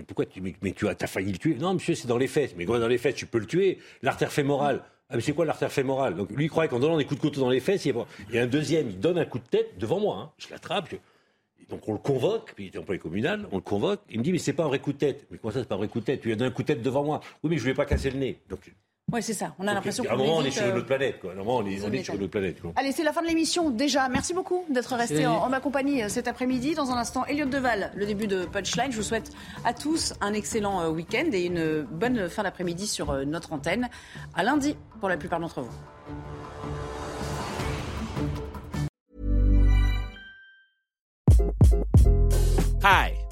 pourquoi tu, mais, tu as, as failli le tuer? Non, monsieur, c'est dans les fesses. Mais quand dans les fesses, tu peux le tuer? L'artère fémorale. Ah, mais c'est quoi l'artère fémorale Donc lui, il croyait qu'en donnant des coups de couteau dans les fesses, il y a un deuxième, il donne un coup de tête devant moi. Hein. Je l'attrape. Donc on le convoque, puis il était employé communal, on le convoque. Il me dit, mais c'est pas un vrai coup de tête. Mais comment ça, c'est pas un vrai coup de tête? Tu lui as donné un coup de tête devant moi. Oui, mais je lui ai pas cassé le nez. Donc oui, c'est ça. On a l'impression moment, on est sur une euh, autre planète. Quoi. À un moment, on est, on est sur une autre planète. Quoi. Allez, c'est la fin de l'émission déjà. Merci beaucoup d'être resté en, ma compagnie euh, cet après-midi. Dans un instant, Elliot Deval, le début de Punchline. Je vous souhaite à tous un excellent euh, week-end et une bonne fin d'après-midi sur notre antenne. À lundi pour la plupart d'entre vous. Hi,